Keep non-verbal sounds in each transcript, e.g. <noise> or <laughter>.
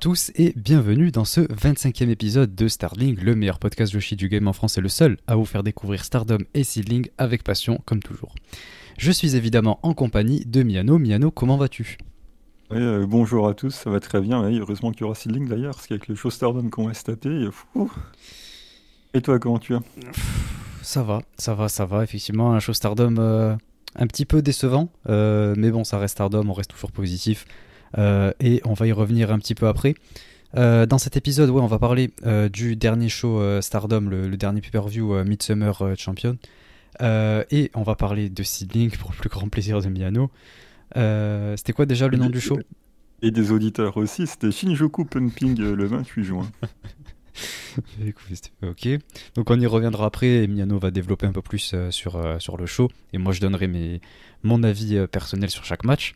Tous et bienvenue dans ce 25e épisode de Starling, le meilleur podcast Yoshi du game en France et le seul à vous faire découvrir Stardom et Seedling avec passion comme toujours. Je suis évidemment en compagnie de Miano. Miano, comment vas-tu? Oui, euh, bonjour à tous, ça va très bien. Oui, heureusement qu'il y aura Seedling d'ailleurs, parce qu'avec le show Stardom qu'on va se taper, fou. Et toi, comment tu vas? Ça va, ça va, ça va. Effectivement, un show Stardom euh, un petit peu décevant, euh, mais bon, ça reste Stardom, on reste toujours positif. Euh, et on va y revenir un petit peu après. Euh, dans cet épisode, ouais, on va parler euh, du dernier show Stardom, le, dernier pay-per-view Midsummer Champion. et on va parler de Seedling pour le plus grand plaisir de Miano. c'était quoi déjà le nom du show? Et des auditeurs aussi, c'était Shinjuku Pumping le 28 juin. <laughs> ok, donc on y reviendra après et Miano va développer un peu plus sur, sur le show et moi je donnerai mes, mon avis personnel sur chaque match.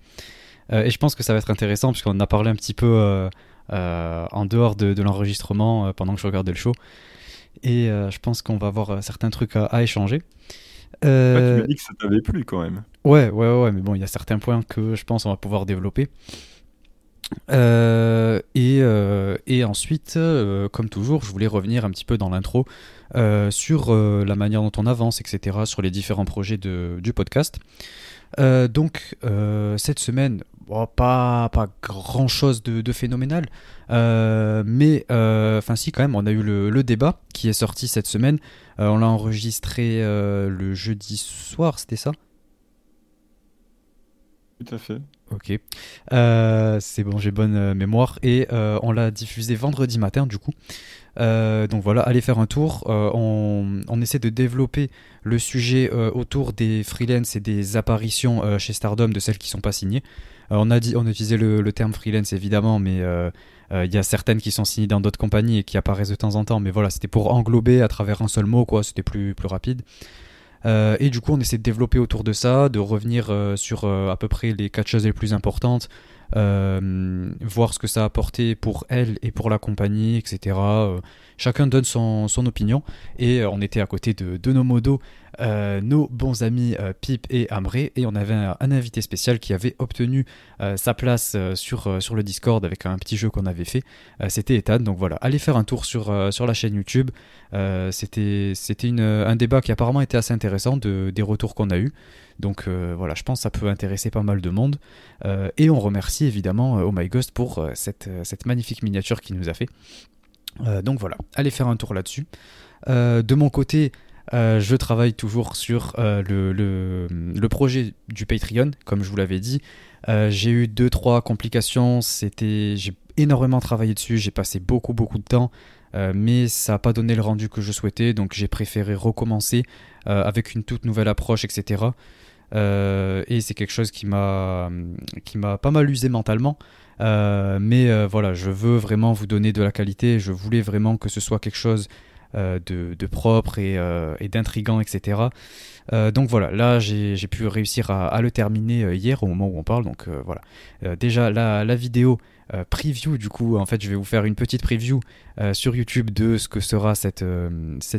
Euh, et je pense que ça va être intéressant puisqu'on en a parlé un petit peu euh, euh, en dehors de, l'enregistrement pendant que je regardais le show. Et je pense qu'on va avoir certains trucs à, échanger. tu m'as dit que ça t'avait plu quand même. Ouais, ouais, ouais, mais bon, il y a certains points que je pense on va pouvoir développer. et, et, ensuite, comme toujours, je voulais revenir un petit peu dans l'intro sur la manière dont on avance, etc., sur les différents projets de, du podcast. donc, cette semaine, pas, pas grand chose de, phénoménal, euh, mais euh, enfin si quand même, on a eu le, débat qui est sorti cette semaine. Euh, on l'a enregistré le jeudi soir, c'était ça? Tout à fait. Ok, c'est bon, j'ai bonne mémoire et on l'a diffusé vendredi matin du coup. donc voilà, allez faire un tour. on, on, essaie de développer le sujet autour des freelance et des apparitions chez Stardom de celles qui sont pas signées. Euh, on a dit, on utilisait le, le terme freelance évidemment, mais euh, euh, il y a certaines qui sont signées dans d'autres compagnies et qui apparaissent de temps en temps. Mais voilà, c'était pour englober à travers un seul mot, quoi. C'était plus plus rapide. et du coup, on essaie de développer autour de ça, de revenir sur à peu près les quatre choses les plus importantes, voir ce que ça a apporté pour elle et pour la compagnie, etc. chacun donne son, son opinion et on était à côté de, de nos modos nos bons amis euh, Pip et Amré et on avait un, invité spécial qui avait obtenu euh, sa place sur, sur le Discord avec un petit jeu qu'on avait fait. C'était Ethan, donc voilà, allez faire un tour sur, sur la chaîne YouTube. C'était c'était un débat qui apparemment était assez intéressant de, des retours qu'on a eu. Donc voilà, je pense que ça peut intéresser pas mal de monde. et on remercie évidemment Oh My Ghost pour cette, cette magnifique miniature qu'il nous a fait. donc voilà, allez faire un tour là-dessus. de mon côté, euh, je travaille toujours sur euh, le, projet du Patreon, comme je vous l'avais dit. Euh, j'ai eu 2-3 complications, c'était, j'ai énormément travaillé dessus, j'ai passé beaucoup beaucoup de temps, mais ça n'a pas donné le rendu que je souhaitais, donc j'ai préféré recommencer avec une toute nouvelle approche, etc. et c'est quelque chose qui m'a, qui m'a pas mal usé mentalement. mais voilà, je veux vraiment vous donner de la qualité, je voulais vraiment que ce soit quelque chose euh, de, propre et, euh, d'intrigant, etc. Euh, donc voilà, là j'ai pu réussir à, le terminer hier au moment où on parle. Donc voilà, déjà la, la vidéo preview, du coup, en fait, je vais vous faire une petite preview sur YouTube de ce que sera cette,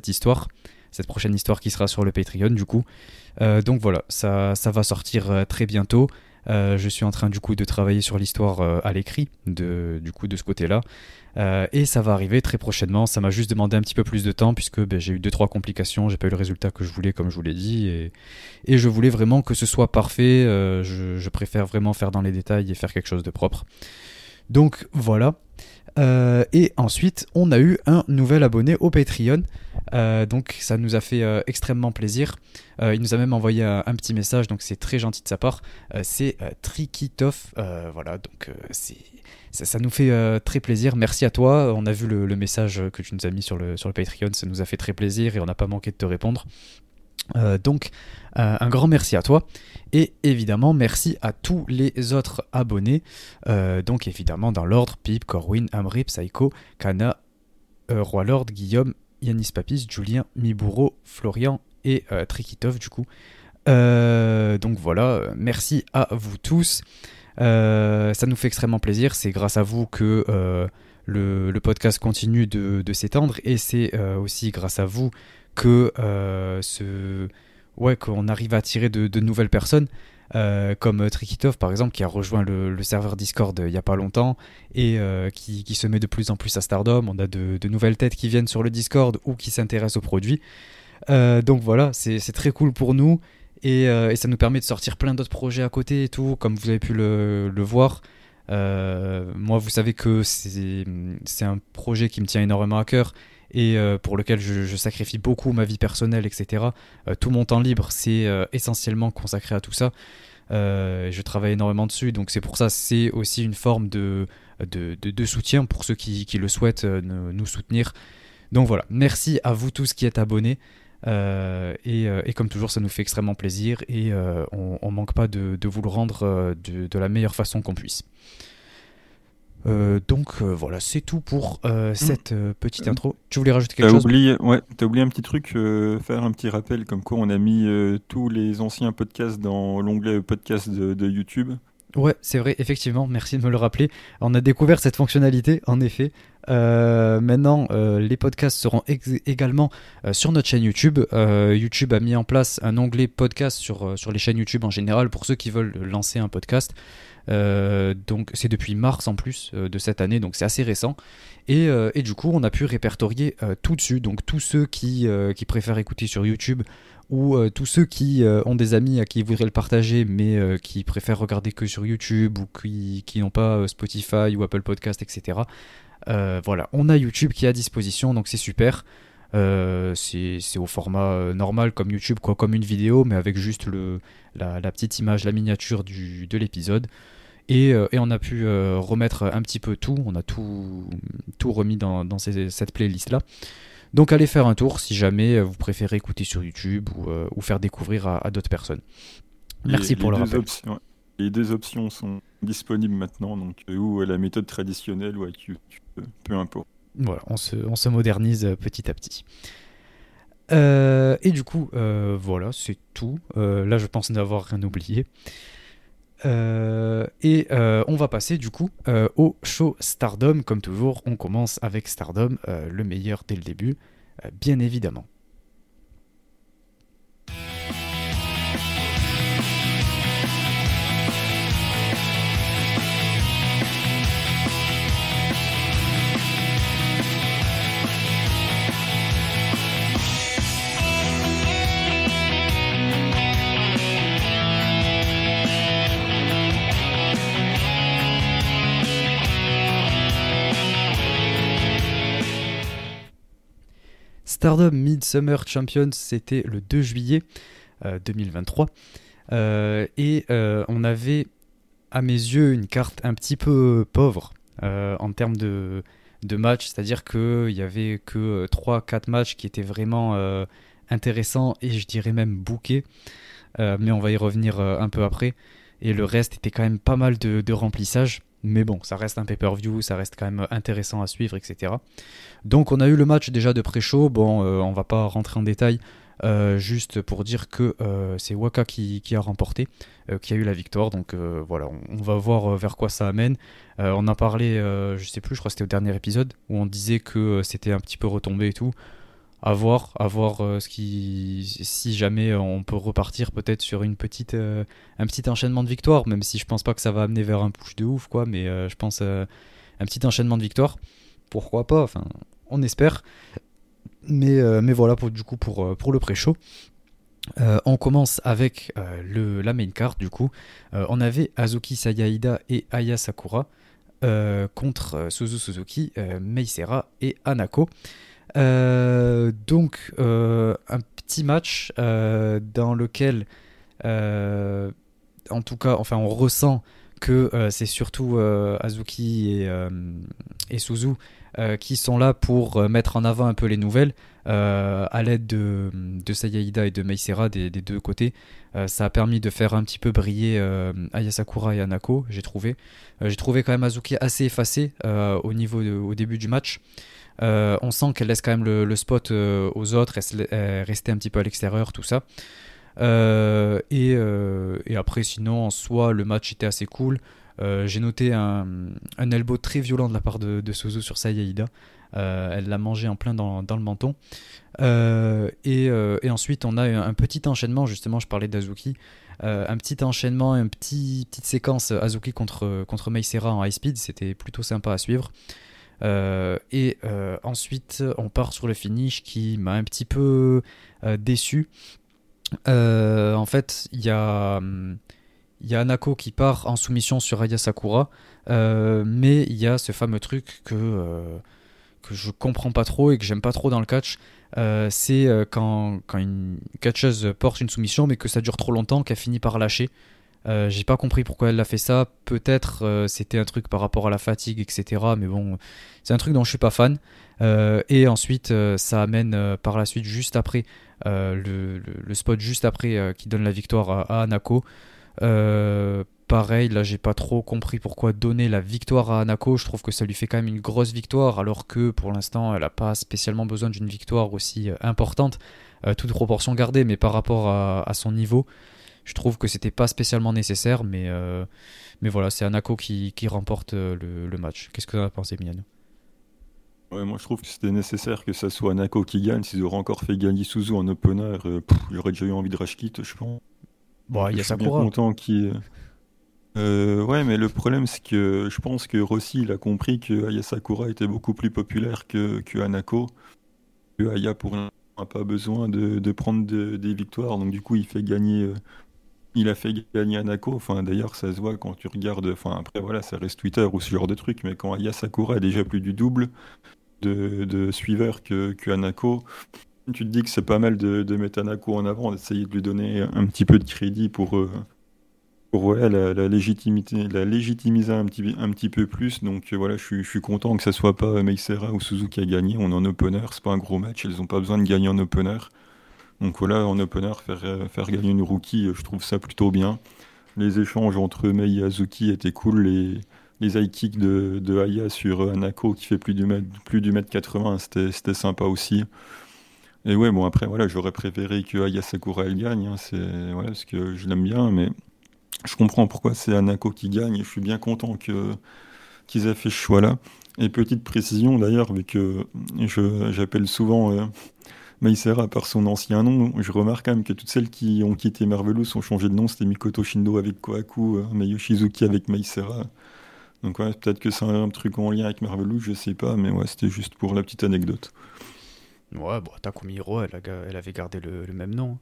histoire, cette prochaine histoire qui sera sur le Patreon, du coup. donc voilà, ça va sortir très bientôt. Je suis en train du coup de travailler sur l'histoire à l'écrit de, du coup de ce côté-là. Euh, et ça va arriver très prochainement. Ça m'a juste demandé un petit peu plus de temps puisque ben, j'ai eu 2-3 complications. J'ai pas eu le résultat que je voulais, comme je vous l'ai dit. Et, et, je voulais vraiment que ce soit parfait. Euh, je, préfère vraiment faire dans les détails et faire quelque chose de propre. Donc voilà. Euh, et ensuite, on a eu un nouvel abonné au Patreon. donc ça nous a fait extrêmement plaisir. il nous a même envoyé un, petit message, donc c'est très gentil de sa part. c'est Trikitov. voilà, donc ça, nous fait euh, très plaisir. Merci à toi. On a vu le, message que tu nous as mis sur le, sur le Patreon. Ça nous a fait très plaisir et on n'a pas manqué de te répondre. Euh, donc, euh, un grand merci à toi. Et évidemment, merci à tous les autres abonnés. donc, évidemment, dans l'ordre Pip, Corwin, Amri, Psycho, Kana, Roi Lord, Guillaume, Yanis Papis, Julien, Miburo, Florian et Trikitov, du coup. donc voilà, merci à vous tous. Euh, ça nous fait extrêmement plaisir. C'est grâce à vous que euh, le, podcast continue de, s'étendre et c'est euh, aussi grâce à vous que ce ouais qu'on arrive à attirer de, nouvelles personnes. comme Trikitov par exemple qui a rejoint le, serveur Discord il n'y a pas longtemps et qui, se met de plus en plus à Stardom. On a de, nouvelles têtes qui viennent sur le Discord ou qui s'intéressent aux produits. donc voilà, c'est très cool pour nous et, ça nous permet de sortir plein d'autres projets à côté et tout, comme vous avez pu le, voir. Euh, moi, vous savez que c'est un projet qui me tient énormément à cœur et euh, pour lequel je, sacrifie beaucoup ma vie personnelle, etc. Euh, tout mon temps libre, c'est essentiellement consacré à tout ça. je travaille énormément dessus, donc c'est pour ça, c'est aussi une forme de, de, soutien pour ceux qui, qui le souhaitent nous soutenir. Donc voilà, merci à vous tous qui êtes abonnés. et, et, comme toujours, ça nous fait extrêmement plaisir et on, ne manque pas de, de vous le rendre de, la meilleure façon qu'on puisse. Euh, donc euh, voilà, c'est tout pour euh, cette petite intro. Tu voulais rajouter quelque as chose? oublié, Ouais, t'as oublié un petit truc, faire un petit rappel comme quoi on a mis tous les anciens podcasts dans l'onglet podcast de, YouTube. Ouais, c'est vrai, effectivement, merci de me le rappeler. On a découvert cette fonctionnalité, en effet. maintenant, les podcasts seront également sur notre chaîne YouTube. YouTube a mis en place un onglet podcast sur, sur les chaînes YouTube en général pour ceux qui veulent lancer un podcast. Euh, donc c'est depuis mars en plus euh, de cette année, donc c'est assez récent. Et, euh, du coup, on a pu répertorier tout dessus. Donc tous ceux qui, préfèrent écouter sur YouTube ou tous ceux qui ont des amis à qui ils voudraient le partager mais qui préfèrent regarder que sur YouTube ou qui, n'ont pas Spotify ou Apple Podcast, etc. voilà, on a YouTube qui est à disposition, donc c'est super. c'est au format normal comme YouTube, quoi, comme une vidéo, mais avec juste la, la petite image, la miniature du, de l'épisode. Euh, et, on a pu euh, remettre un petit peu tout, on a tout, tout remis dans, cette playlist-là. Donc allez faire un tour si jamais vous préférez écouter sur YouTube ou, euh, faire découvrir à, d'autres personnes. Merci pour le rappel. les deux options sont disponibles maintenant, donc ou la méthode traditionnelle ou avec YouTube, peu importe. Voilà, on se, on se modernise petit à petit. et du coup, voilà, c'est tout. là, je pense n'avoir rien oublié. Euh, et euh, on va passer du coup euh, au show Stardom. Comme toujours, on commence avec Stardom, le meilleur dès le début, bien évidemment. Midsummer Champions, c'était le 2 juillet 2023. Euh, euh, et euh, on avait, à mes yeux, une carte un petit peu pauvre en termes de, matchs. C'est-à-dire qu'il n'y avait que 3-4 matchs qui étaient vraiment intéressants et je dirais même bouqués. mais on va y revenir un peu après. Et le reste était quand même pas mal de remplissage. Mais bon, ça reste un pay-per-view, ça reste quand même intéressant à suivre, etc. Donc on a eu le match déjà de pré-show. Bon, euh, on va pas rentrer en détail. Euh, juste pour dire que euh, c'est Waka qui, a remporté, qui a eu la victoire. Donc voilà, on, va voir vers quoi ça amène. on a parlé, je sais plus, je crois que c'était au dernier épisode, où on disait que c'était un petit peu retombé et tout à voir, euh, ce qui, si jamais on peut repartir peut-être sur une petite, euh, un petit enchaînement de victoires, même si je pense pas que ça va amener vers un push de ouf, quoi, mais euh, je pense un petit enchaînement de victoires, pourquoi pas, enfin, on espère. Mais, mais voilà, pour, du coup, pour, pour le pré-show. on commence avec le, la main card, du coup. on avait Azuki Sayaida et Aya Sakura contre Suzu Suzuki, Meisera et Anako. Euh, donc, euh, un petit match euh, dans lequel, en tout cas, enfin, on ressent que c'est surtout Azuki et, Suzu qui sont là pour mettre en avant un peu les nouvelles. à l'aide de, de Sayaida et de Meisera des, des deux côtés. ça a permis de faire un petit peu briller Ayasakura et Anako, j'ai trouvé. j'ai trouvé quand même Azuki assez effacé au, niveau au début du match. Euh, on sent qu'elle laisse quand même le, spot euh, aux autres, rester un petit peu à l'extérieur, tout ça. et, et, après, sinon, en soi, le match était assez cool. J'ai noté un, un, elbow très violent de la part de, Suzu sur Sayaida. elle l'a mangé en plein dans, le menton. Et, ensuite, on a un petit enchaînement, justement, je parlais d'Azuki. un petit enchaînement, une petit, petite séquence Azuki contre, contre en high speed, c'était plutôt sympa à suivre. Euh, et euh, ensuite, on part sur le finish qui m'a un petit peu euh, déçu. en fait, il y a, Anako qui part en soumission sur Aya Sakura, mais il y a ce fameux truc que, que je comprends pas trop et que j'aime pas trop dans le catch. c'est quand, quand une catcheuse porte une soumission mais que ça dure trop longtemps qu'elle finit par lâcher. Euh, j'ai pas compris pourquoi elle a fait ça. Peut-être euh, c'était un truc par rapport à la fatigue, etc. Mais bon, c'est un truc dont je suis pas fan. Euh, et ensuite, ça amène par la suite, juste après, le, spot juste après qui donne la victoire à, Anako. pareil, là, j'ai pas trop compris pourquoi donner la victoire à Anako. Je trouve que ça lui fait quand même une grosse victoire, alors que pour l'instant, elle a pas spécialement besoin d'une victoire aussi importante. toute proportion gardée, mais par rapport à son niveau. Je trouve que c'était pas spécialement nécessaire, mais, euh, mais voilà, c'est Anako qui, qui remporte euh, le, match. Qu'est-ce que tu as pensé, Miano Ouais, moi je trouve que c'était nécessaire que ça soit Anako qui gagne. S'ils auraient encore fait gagner Suzu en opener, euh, j'aurais déjà eu envie de rage je pense. Bon, il y a Sakura. content qui. Euh, ouais, mais le problème c'est que je pense que Rossi il a compris que Aya Sakura était beaucoup plus populaire que, que Anako. Que Aya pour n'a pas besoin de, de prendre des victoires, donc du coup il fait gagner il a fait gagner Anako. Enfin, d'ailleurs, ça se voit quand tu regardes. Enfin, après, voilà, ça reste Twitter ou ce genre de truc. Mais quand Aya Sakura a déjà plus du double de, suiveurs que, Anako, tu te dis que c'est pas mal de, mettre Anako en avant, d'essayer de lui donner un petit peu de crédit pour, euh, pour la, légitimité, la légitimiser un petit, un petit peu plus. Donc euh, voilà, je suis, je suis content que ça soit pas Meisera ou Suzuki qui a gagné. On est en opener, c'est pas un gros match. Elles ont pas besoin de gagner en opener. Donc voilà, en opener, faire, euh, faire gagner une rookie, euh, je trouve ça plutôt bien. Les échanges entre Mei et Azuki étaient cool. Les, les high kicks de, de Aya sur euh, Anako qui fait plus du mètre, plus du mètre 80, c'était sympa aussi. Et ouais, bon, après, voilà, j'aurais préféré que Aya Sakura elle gagne, hein, c'est voilà, parce que je l'aime bien, mais je comprends pourquoi c'est Anako qui gagne, je suis bien content que qu'ils aient fait ce choix-là. Et petite précision d'ailleurs, vu que j'appelle souvent Maïsera par son ancien nom, je remarque quand même que toutes celles qui ont quitté Marvelous ont changé de nom. C'était Mikoto Shindo avec Kohaku, euh, Mayoshizuki avec Maïsera. Donc ouais, peut-être que c'est un truc en lien avec Marvelous, je sais pas, mais ouais, c'était juste pour la petite anecdote. Ouais, bon, Takumi Hiro, elle, elle, avait gardé le, même nom.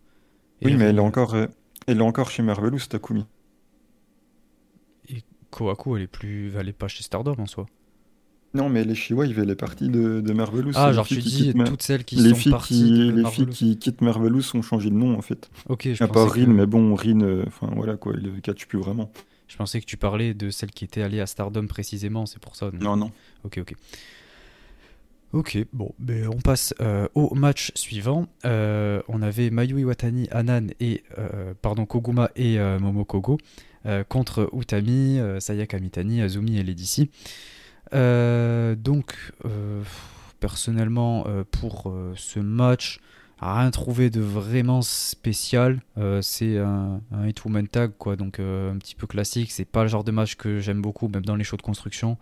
oui, mais elle est, encore, euh, elle est encore chez Marvelous, Takumi. Et Kohaku, elle est plus, elle est pas chez Stardom en soi. Non, mais les Shiwa, il fait les parties de, de Marvelous. Ah, genre tu dis toutes celles qui les sont parties Les filles qui quittent Marvelous ont changé de nom, en fait. Ok, je À part Rin, mais bon, Rin, euh, enfin voilà quoi, il ne catch plus vraiment. Je pensais que tu parlais de celles qui étaient allées à Stardom précisément, c'est pour ça. Non, non. Ok, ok. Ok, bon, ben on passe euh, au match suivant. Euh, on avait Mayu Iwatani, Anan et pardon Koguma et Momokogo contre Utami, Sayaka Mitani, Azumi et Lady donc, euh, personnellement, euh, pour ce match, rien trouvé de vraiment spécial. c'est un, un hit woman tag, quoi, donc un petit peu classique. C'est pas le genre de match que j'aime beaucoup, même dans les shows de construction.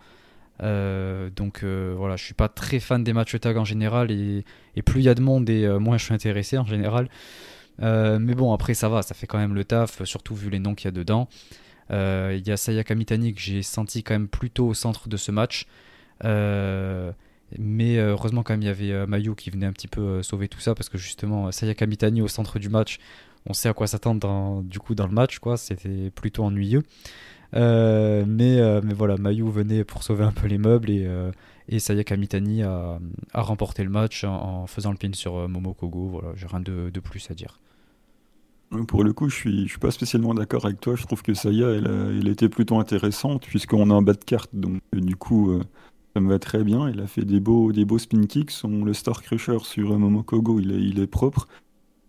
donc voilà, je suis pas très fan des matchs tag en général, et, et plus il y a de monde, et moins je suis intéressé en général. mais bon, après ça va, ça fait quand même le taf, surtout vu les noms qu'il y a dedans. Euh, il y a Sayaka Mitani que j'ai senti quand même plutôt au centre de ce match. Euh, mais euh, heureusement quand même il y avait Mayu qui venait un petit peu sauver tout ça parce que justement Sayaka Mitani au centre du match, on sait à quoi s'attendre du coup dans le match quoi. C'était plutôt ennuyeux. mais, mais voilà, Mayu venait pour sauver un peu les meubles et, et Sayaka Mitani a, remporté le match en, faisant le pin sur Momokogo. Voilà, j'ai rien de, plus à dire. Pour le coup, je suis, je suis pas spécialement d'accord avec toi. Je trouve que Saya, elle, elle était plutôt intéressante puisqu'on a un bas de carte. Donc, euh, du coup, euh, ça me va très bien. Elle a fait des beaux, des beaux spin kicks. Son, le Star Crusher sur euh, Momokogo, il est, il est propre.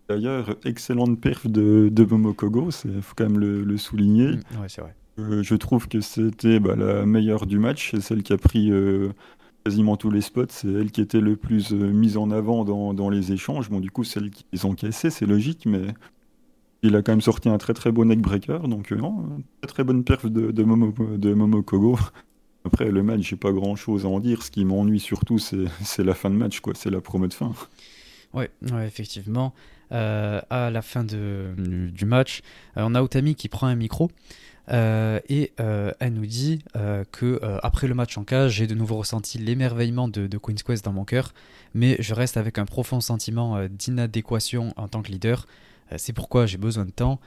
D'ailleurs, excellente perf de, de Momokogo, il faut quand même le, souligner. Mm, ouais, c'est vrai. je trouve que c'était bah, la meilleure du match, c'est celle qui a pris quasiment tous les spots, c'est elle qui était le plus mise en avant dans, dans, les échanges. Bon, du coup, celle qui les encaissait, c'est logique, mais il a quand même sorti un très très beau neckbreaker, donc non, très très bonne perf de, de, Momo, Momokogo. <laughs> Après, le match, j'ai pas grand chose à en dire. Ce qui m'ennuie surtout, <laughs> c'est la fin de match, quoi. C'est la promo de fin. Ouais, effectivement. Euh, à la fin du, match, euh, on a Utami qui prend un micro euh, et elle nous dit que après le match en cage, j'ai de nouveau ressenti l'émerveillement de, Queen's Quest dans mon cœur, mais je reste avec un profond sentiment d'inadéquation en tant que leader. C'est pourquoi j'ai besoin de temps.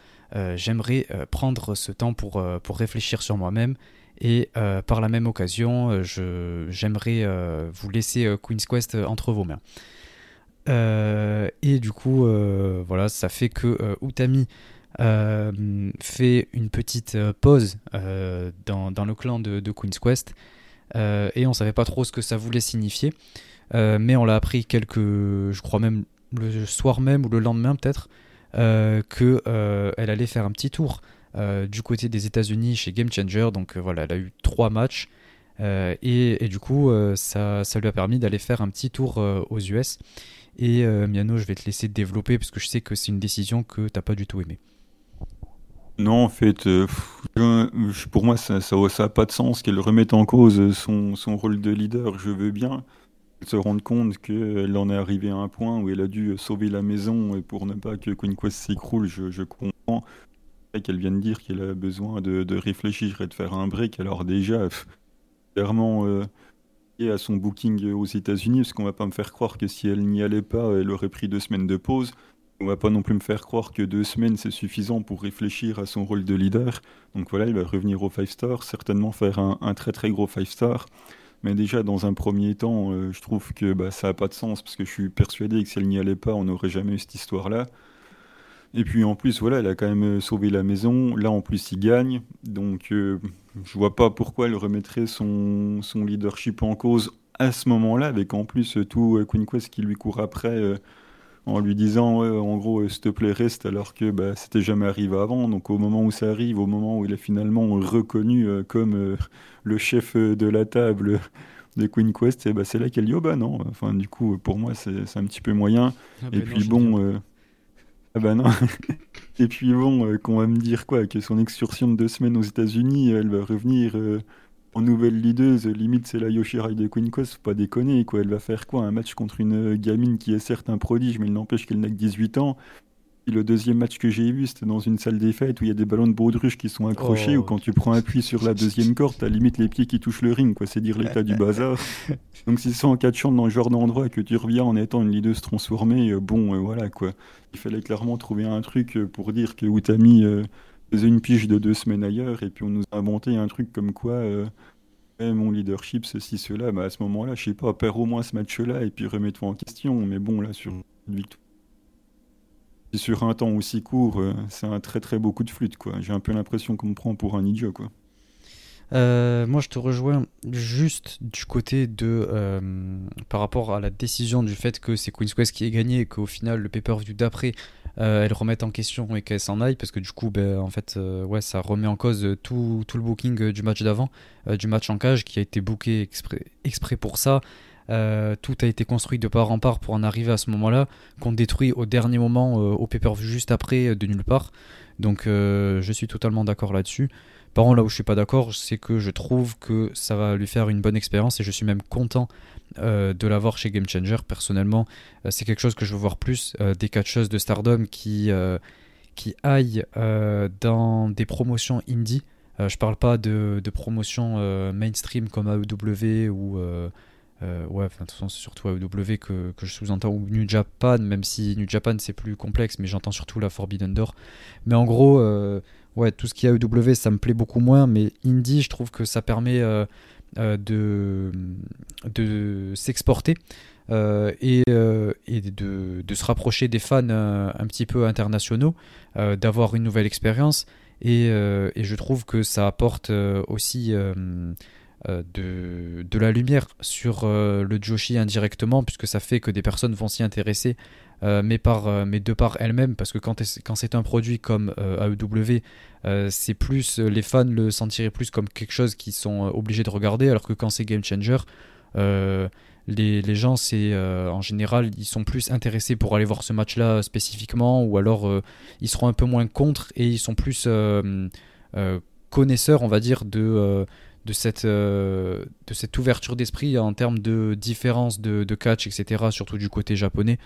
J'aimerais prendre ce temps pour, réfléchir sur moi-même et par la même occasion, j'aimerais vous laisser Queen's Quest entre vos mains. Euh, et du coup, euh, voilà, ça fait que euh, Utami fait une petite pause dans, le clan de, de Queen's Quest. et on savait pas trop ce que ça voulait signifier. mais on l'a appris quelques, je crois même le soir même ou le lendemain peut-être, qu'elle allait faire un petit tour du côté des États-Unis chez Game Changer. Donc voilà, elle a eu trois matchs. Et, du coup, ça, ça, lui a permis d'aller faire un petit tour aux US. Et euh, Miano, je vais te laisser développer parce que je sais que c'est une décision que t'as pas du tout aimée. Non, en fait, euh, pour moi, ça n'a ça, pas de sens qu'elle remette en cause son, son, rôle de leader. Je veux bien se rendre compte qu'elle en est arrivée à un point où elle a dû sauver la maison pour ne pas que Queen Quest s'écroule. Je, comprends qu'elle vient de dire qu'elle a besoin de, réfléchir et de faire un break. Alors déjà, clairement... Euh, à son booking aux États-Unis, parce qu'on va pas me faire croire que si elle n'y allait pas, elle aurait pris deux semaines de pause. On va pas non plus me faire croire que deux semaines c'est suffisant pour réfléchir à son rôle de leader. Donc voilà, il va revenir au 5 star, certainement faire un, très très gros 5 star. Mais déjà, dans un premier temps, euh, je trouve que bah, ça n'a pas de sens parce que je suis persuadé que si elle n'y allait pas, on n'aurait jamais eu cette histoire-là. Et puis en plus, voilà, elle a quand même sauvé la maison. Là, en plus, il gagne. Donc, euh, je vois pas pourquoi elle remettrait son, son leadership en cause à ce moment-là, avec en plus tout euh, Queen Quest qui lui court après euh, en lui disant en gros s'il te plaît reste alors que bah, c'était jamais arrivé avant. Donc au moment où ça arrive au moment où il est finalement reconnu comme le chef de la table de Queen Quest et bah, c'est là qu'elle dit oh bah non. Enfin du coup pour moi c'est un petit peu moyen. Ah et bah puis bon ah bah non. <laughs> Et puis bon, euh, qu'on va me dire quoi Que son excursion de deux semaines aux États-Unis, elle va revenir euh, en nouvelle leaduse, limite c'est la Yoshirai de Queen Quest, faut pas déconner quoi. Elle va faire quoi Un match contre une euh, gamine qui est certes un prodige, mais il n'empêche qu'elle n'a que 18 ans le deuxième match que j'ai vu, c'était dans une salle des fêtes où il y a des ballons de baudruche qui sont accrochés, ou oh. quand tu prends appui sur la deuxième corde, t'as limite les pieds qui touchent le ring, quoi. C'est dire l'état du bazar. <laughs> Donc si c'est en catchant dans ce genre d'endroit que tu reviens en étant une leaduse transformée, euh, bon, euh, voilà, quoi. Il fallait clairement trouver un truc euh, pour dire que Utami faisait une pige de deux semaines ailleurs, et puis on nous a inventé un truc comme quoi mon leadership, ceci, cela, bah à ce moment-là, je sais pas, perds au moins ce match-là et puis remets-toi en question. Mais bon, là, sur une victoire sur un temps aussi court, euh, c'est un très très beau coup de flûte. quoi. J'ai un peu l'impression qu'on me prend pour un idiot. quoi. Euh, moi, je te rejoins juste du côté de. Euh, par rapport à la décision du fait que c'est Queen's Quest qui est gagné et qu'au final, le pay-per-view d'après, elle remet en question et qu'elle s'en aille, parce que du coup, ben, en fait, ouais, ça remet en cause tout, le booking du match d'avant, du match en cage qui a été booké exprès, pour ça. Euh, tout a été construit de part en part pour en arriver à ce moment-là, qu'on détruit au dernier moment, euh, au pay-per-view juste après, euh, de nulle part. Donc je suis totalement d'accord là-dessus. Par contre, là où je suis pas d'accord, c'est que je trouve que ça va lui faire une bonne expérience et je suis même content de l'avoir chez Game Changer. Personnellement, c'est quelque chose que je veux voir plus des catcheuses de Stardom qui, qui aillent dans des promotions indie. je parle pas de, de promotions mainstream comme AEW ou euh, ouais, de toute façon, c'est surtout AEW que, que je sous-entends, ou New Japan, même si New Japan c'est plus complexe, mais j'entends surtout la Forbidden Door. Mais en gros, euh, ouais, tout ce qui est AEW, ça me plaît beaucoup moins, mais Indie, je trouve que ça permet euh, de, de s'exporter. et, et de, de, se rapprocher des fans un petit peu internationaux, d'avoir une nouvelle expérience. Et, et, je trouve que ça apporte aussi euh, de, de, la lumière sur euh, le Joshi indirectement, puisque ça fait que des personnes vont s'y intéresser, euh, mais, par, mais de par elles-mêmes, parce que quand, quand c'est un produit comme AEW, c'est plus les fans le sentiraient plus comme quelque chose qu'ils sont obligés de regarder, alors que quand c'est Game Changer, Les, les, gens, c'est en général, ils sont plus intéressés pour aller voir ce match-là spécifiquement, ou alors ils seront un peu moins contre et ils sont plus connaisseurs, on va dire, de de cette, de cette ouverture d'esprit en termes de différence de, catch, etc., surtout du côté japonais.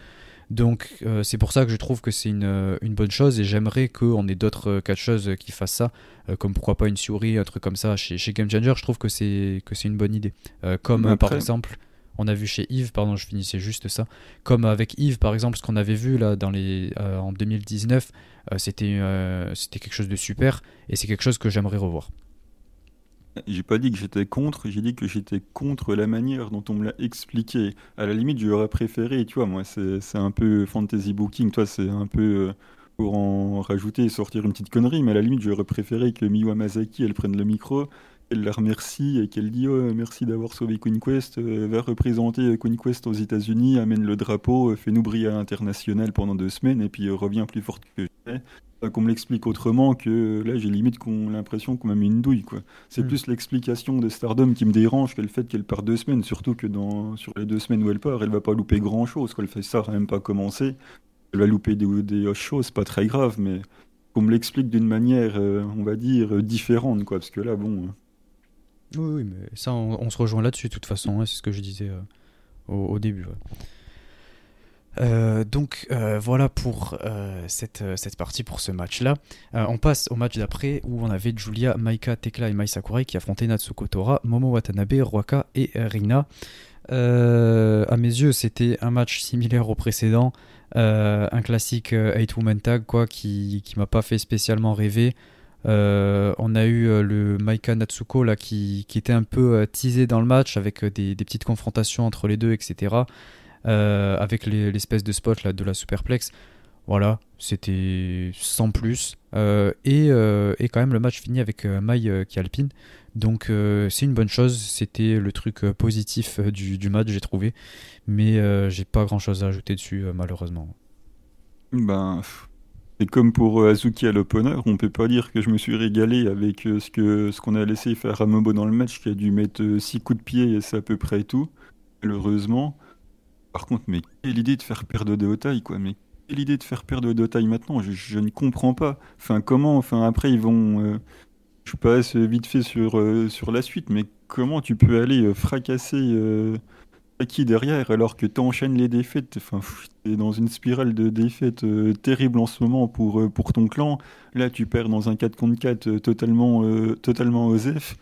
Donc euh, c'est pour ça que je trouve que c'est une, euh, une, bonne chose et j'aimerais qu'on ait d'autres euh, catcheuses qui fassent ça, comme pourquoi pas une souris, un truc comme ça chez, chez Game Changer. Je trouve que c'est que c'est une bonne idée. comme par exemple, on a vu chez Yves, pardon, je finissais juste ça. Comme avec Yves, par exemple, ce qu'on avait vu là dans les en 2019, c'était c'était quelque chose de super et c'est quelque chose que j'aimerais revoir. J'ai pas dit que j'étais contre, j'ai dit que j'étais contre la manière dont on me l'a expliqué. À la limite, j'aurais préféré, tu vois, moi, c'est un peu fantasy booking, toi, c'est un peu euh, pour en rajouter et sortir une petite connerie, mais à la limite, j'aurais préféré que Miwa Masaki, elle prenne le micro, elle la remercie et qu'elle dit oh, merci d'avoir sauvé Queen Quest, euh, va représenter Queen Quest aux États-Unis, amène le drapeau, euh, fais-nous briller à l'international pendant deux semaines et puis revient plus forte que jamais qu'on me l'explique autrement que là j'ai limite qu'on l'impression qu'on m'a mis une douille quoi. C'est hmm. plus l'explication de Stardom qui me dérange que le fait qu'elle part deux semaines, surtout que dans sur les deux semaines où elle part, elle va pas louper grand chose. Elle fait ça, n'a même pas commencé. Elle va louper des, des choses, pas très grave, mais qu'on me l'explique d'une manière, euh, on va dire, différente quoi, parce que là bon. Hein. Oui, oui, mais ça on, se rejoint là-dessus de toute façon, hein, c'est ce que je disais euh, au, début. Euh, donc euh, voilà pour euh, cette, cette, partie, pour ce match-là. on passe au match d'après où on avait Julia, Maika, Tekla et Mai Sakurai qui affrontaient Natsuko Tora, Momo Watanabe, Ruaka et Rina. à mes yeux, c'était un match similaire au précédent, un classique 8-woman tag quoi, qui, qui m'a pas fait spécialement rêver. on a eu le Maika Natsuko là, qui, qui était un peu teasé dans le match avec des, petites confrontations entre les deux, etc. Euh, avec l'espèce de spot là, de la superplex. Voilà, c'était sans plus. Euh, et, euh, et, quand même, le match finit avec Mai qui alpine. Donc c'est une bonne chose. C'était le truc positif du, du match, j'ai trouvé. Mais j'ai pas grand chose à ajouter dessus, malheureusement. Ben, c'est comme pour Azuki à l'opener, on peut pas dire que je me suis régalé avec ce que ce qu'on a laissé faire à Mobo dans le match, qui a dû mettre 6 coups de pied et c'est à peu près tout, malheureusement. Par contre, mais quelle idée de faire perdre de taille, quoi. Mais quelle idée de faire perdre de taille maintenant? Je, ne comprends pas. Enfin, comment Enfin, après, ils vont. Euh, je passe vite fait sur, euh, sur la suite, mais comment tu peux aller euh, fracasser qui derrière alors que tu enchaînes les défaites? Enfin, es dans une spirale de défaites terrible en ce moment pour, pour ton clan. Là, tu perds dans un 4 contre 4 totalement, totalement osef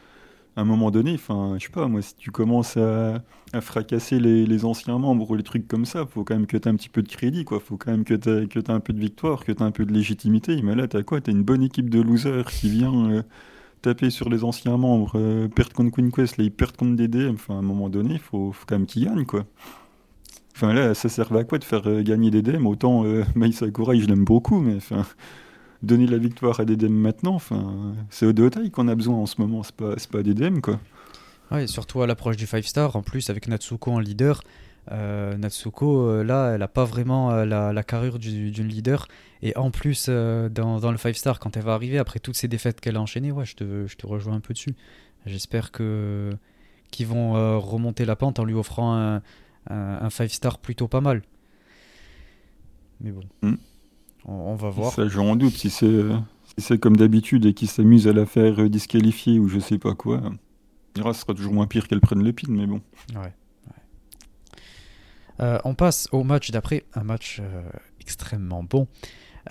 un moment donné, enfin, je sais pas, moi, si tu commences à, fracasser les, anciens membres ou les trucs comme ça, faut quand même que tu aies un petit peu de crédit, quoi. Faut quand même que tu aies, un peu de victoire, que tu aies un peu de légitimité. Mais là, tu as quoi? Tu as une bonne équipe de losers qui vient euh, taper sur les anciens membres, euh, perdre contre Queen Quest, là, ils perdent contre DDM. Enfin, à un moment donné, faut, faut, quand même qu'ils gagnent, quoi. Enfin, là, ça servait à quoi de faire euh, gagner DDM Autant euh, <laughs> Mai Sakurai, je l'aime beaucoup, mais enfin donner la victoire à DDM maintenant, enfin, c'est au taille qu'on a besoin en ce moment, c'est pas, pas DDM quoi. Ouais, surtout à l'approche du 5 star, en plus avec Natsuko en leader. Euh, Natsuko, euh, là, elle a pas vraiment euh, la, carrure d'une leader. Et en plus, dans, dans, le 5 star, quand elle va arriver, après toutes ces défaites qu'elle a enchaînées, ouais, je te, je te rejoins un peu dessus. J'espère que qu'ils vont remonter la pente en lui offrant un, un, 5 star plutôt pas mal. Mais bon. Hmm. On, va voir. Ça, j'en doute. Si c'est si comme d'habitude et qu'ils s'amusent à la faire disqualifier ou je sais pas quoi, ce sera toujours moins pire qu'elle prenne le pin, mais bon. Ouais. Euh, on passe au match d'après, un match euh, extrêmement bon.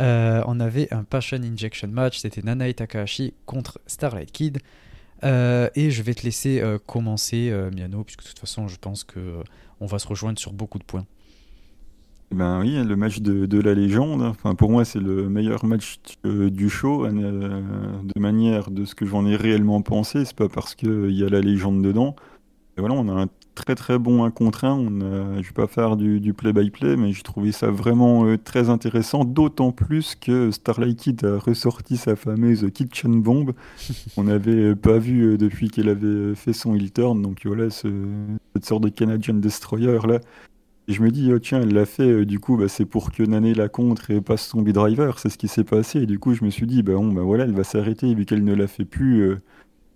Euh, on avait un Passion Injection match, c'était Nanae Takahashi contre Starlight Kid. et je vais te laisser commencer, Miano, puisque de toute façon, je pense que on va se rejoindre sur beaucoup de points. Ben oui, le match de, la légende. Enfin, pour moi, c'est le meilleur match euh, du show, euh, de manière de ce que j'en ai réellement pensé. C'est pas parce qu'il y a la légende dedans. Et voilà, on a un très très bon 1 contre 1. On a, je vais pas faire du play-by-play, mais j'ai trouvé ça vraiment euh, très intéressant. D'autant plus que Starlight Kid a ressorti sa fameuse Kitchen Bomb. <laughs> on n'avait pas vu depuis qu'elle avait fait son heel turn. Donc voilà, cette sorte de Canadian Destroyer là et je me dis, oh, tiens, elle l'a fait, euh, du coup, bah, c'est pour que Nané la contre et passe son B-Driver, c'est ce qui s'est passé. Et du coup, je me suis dit, bah, bon, bah voilà, elle va s'arrêter, vu qu'elle ne l'a fait plus, euh,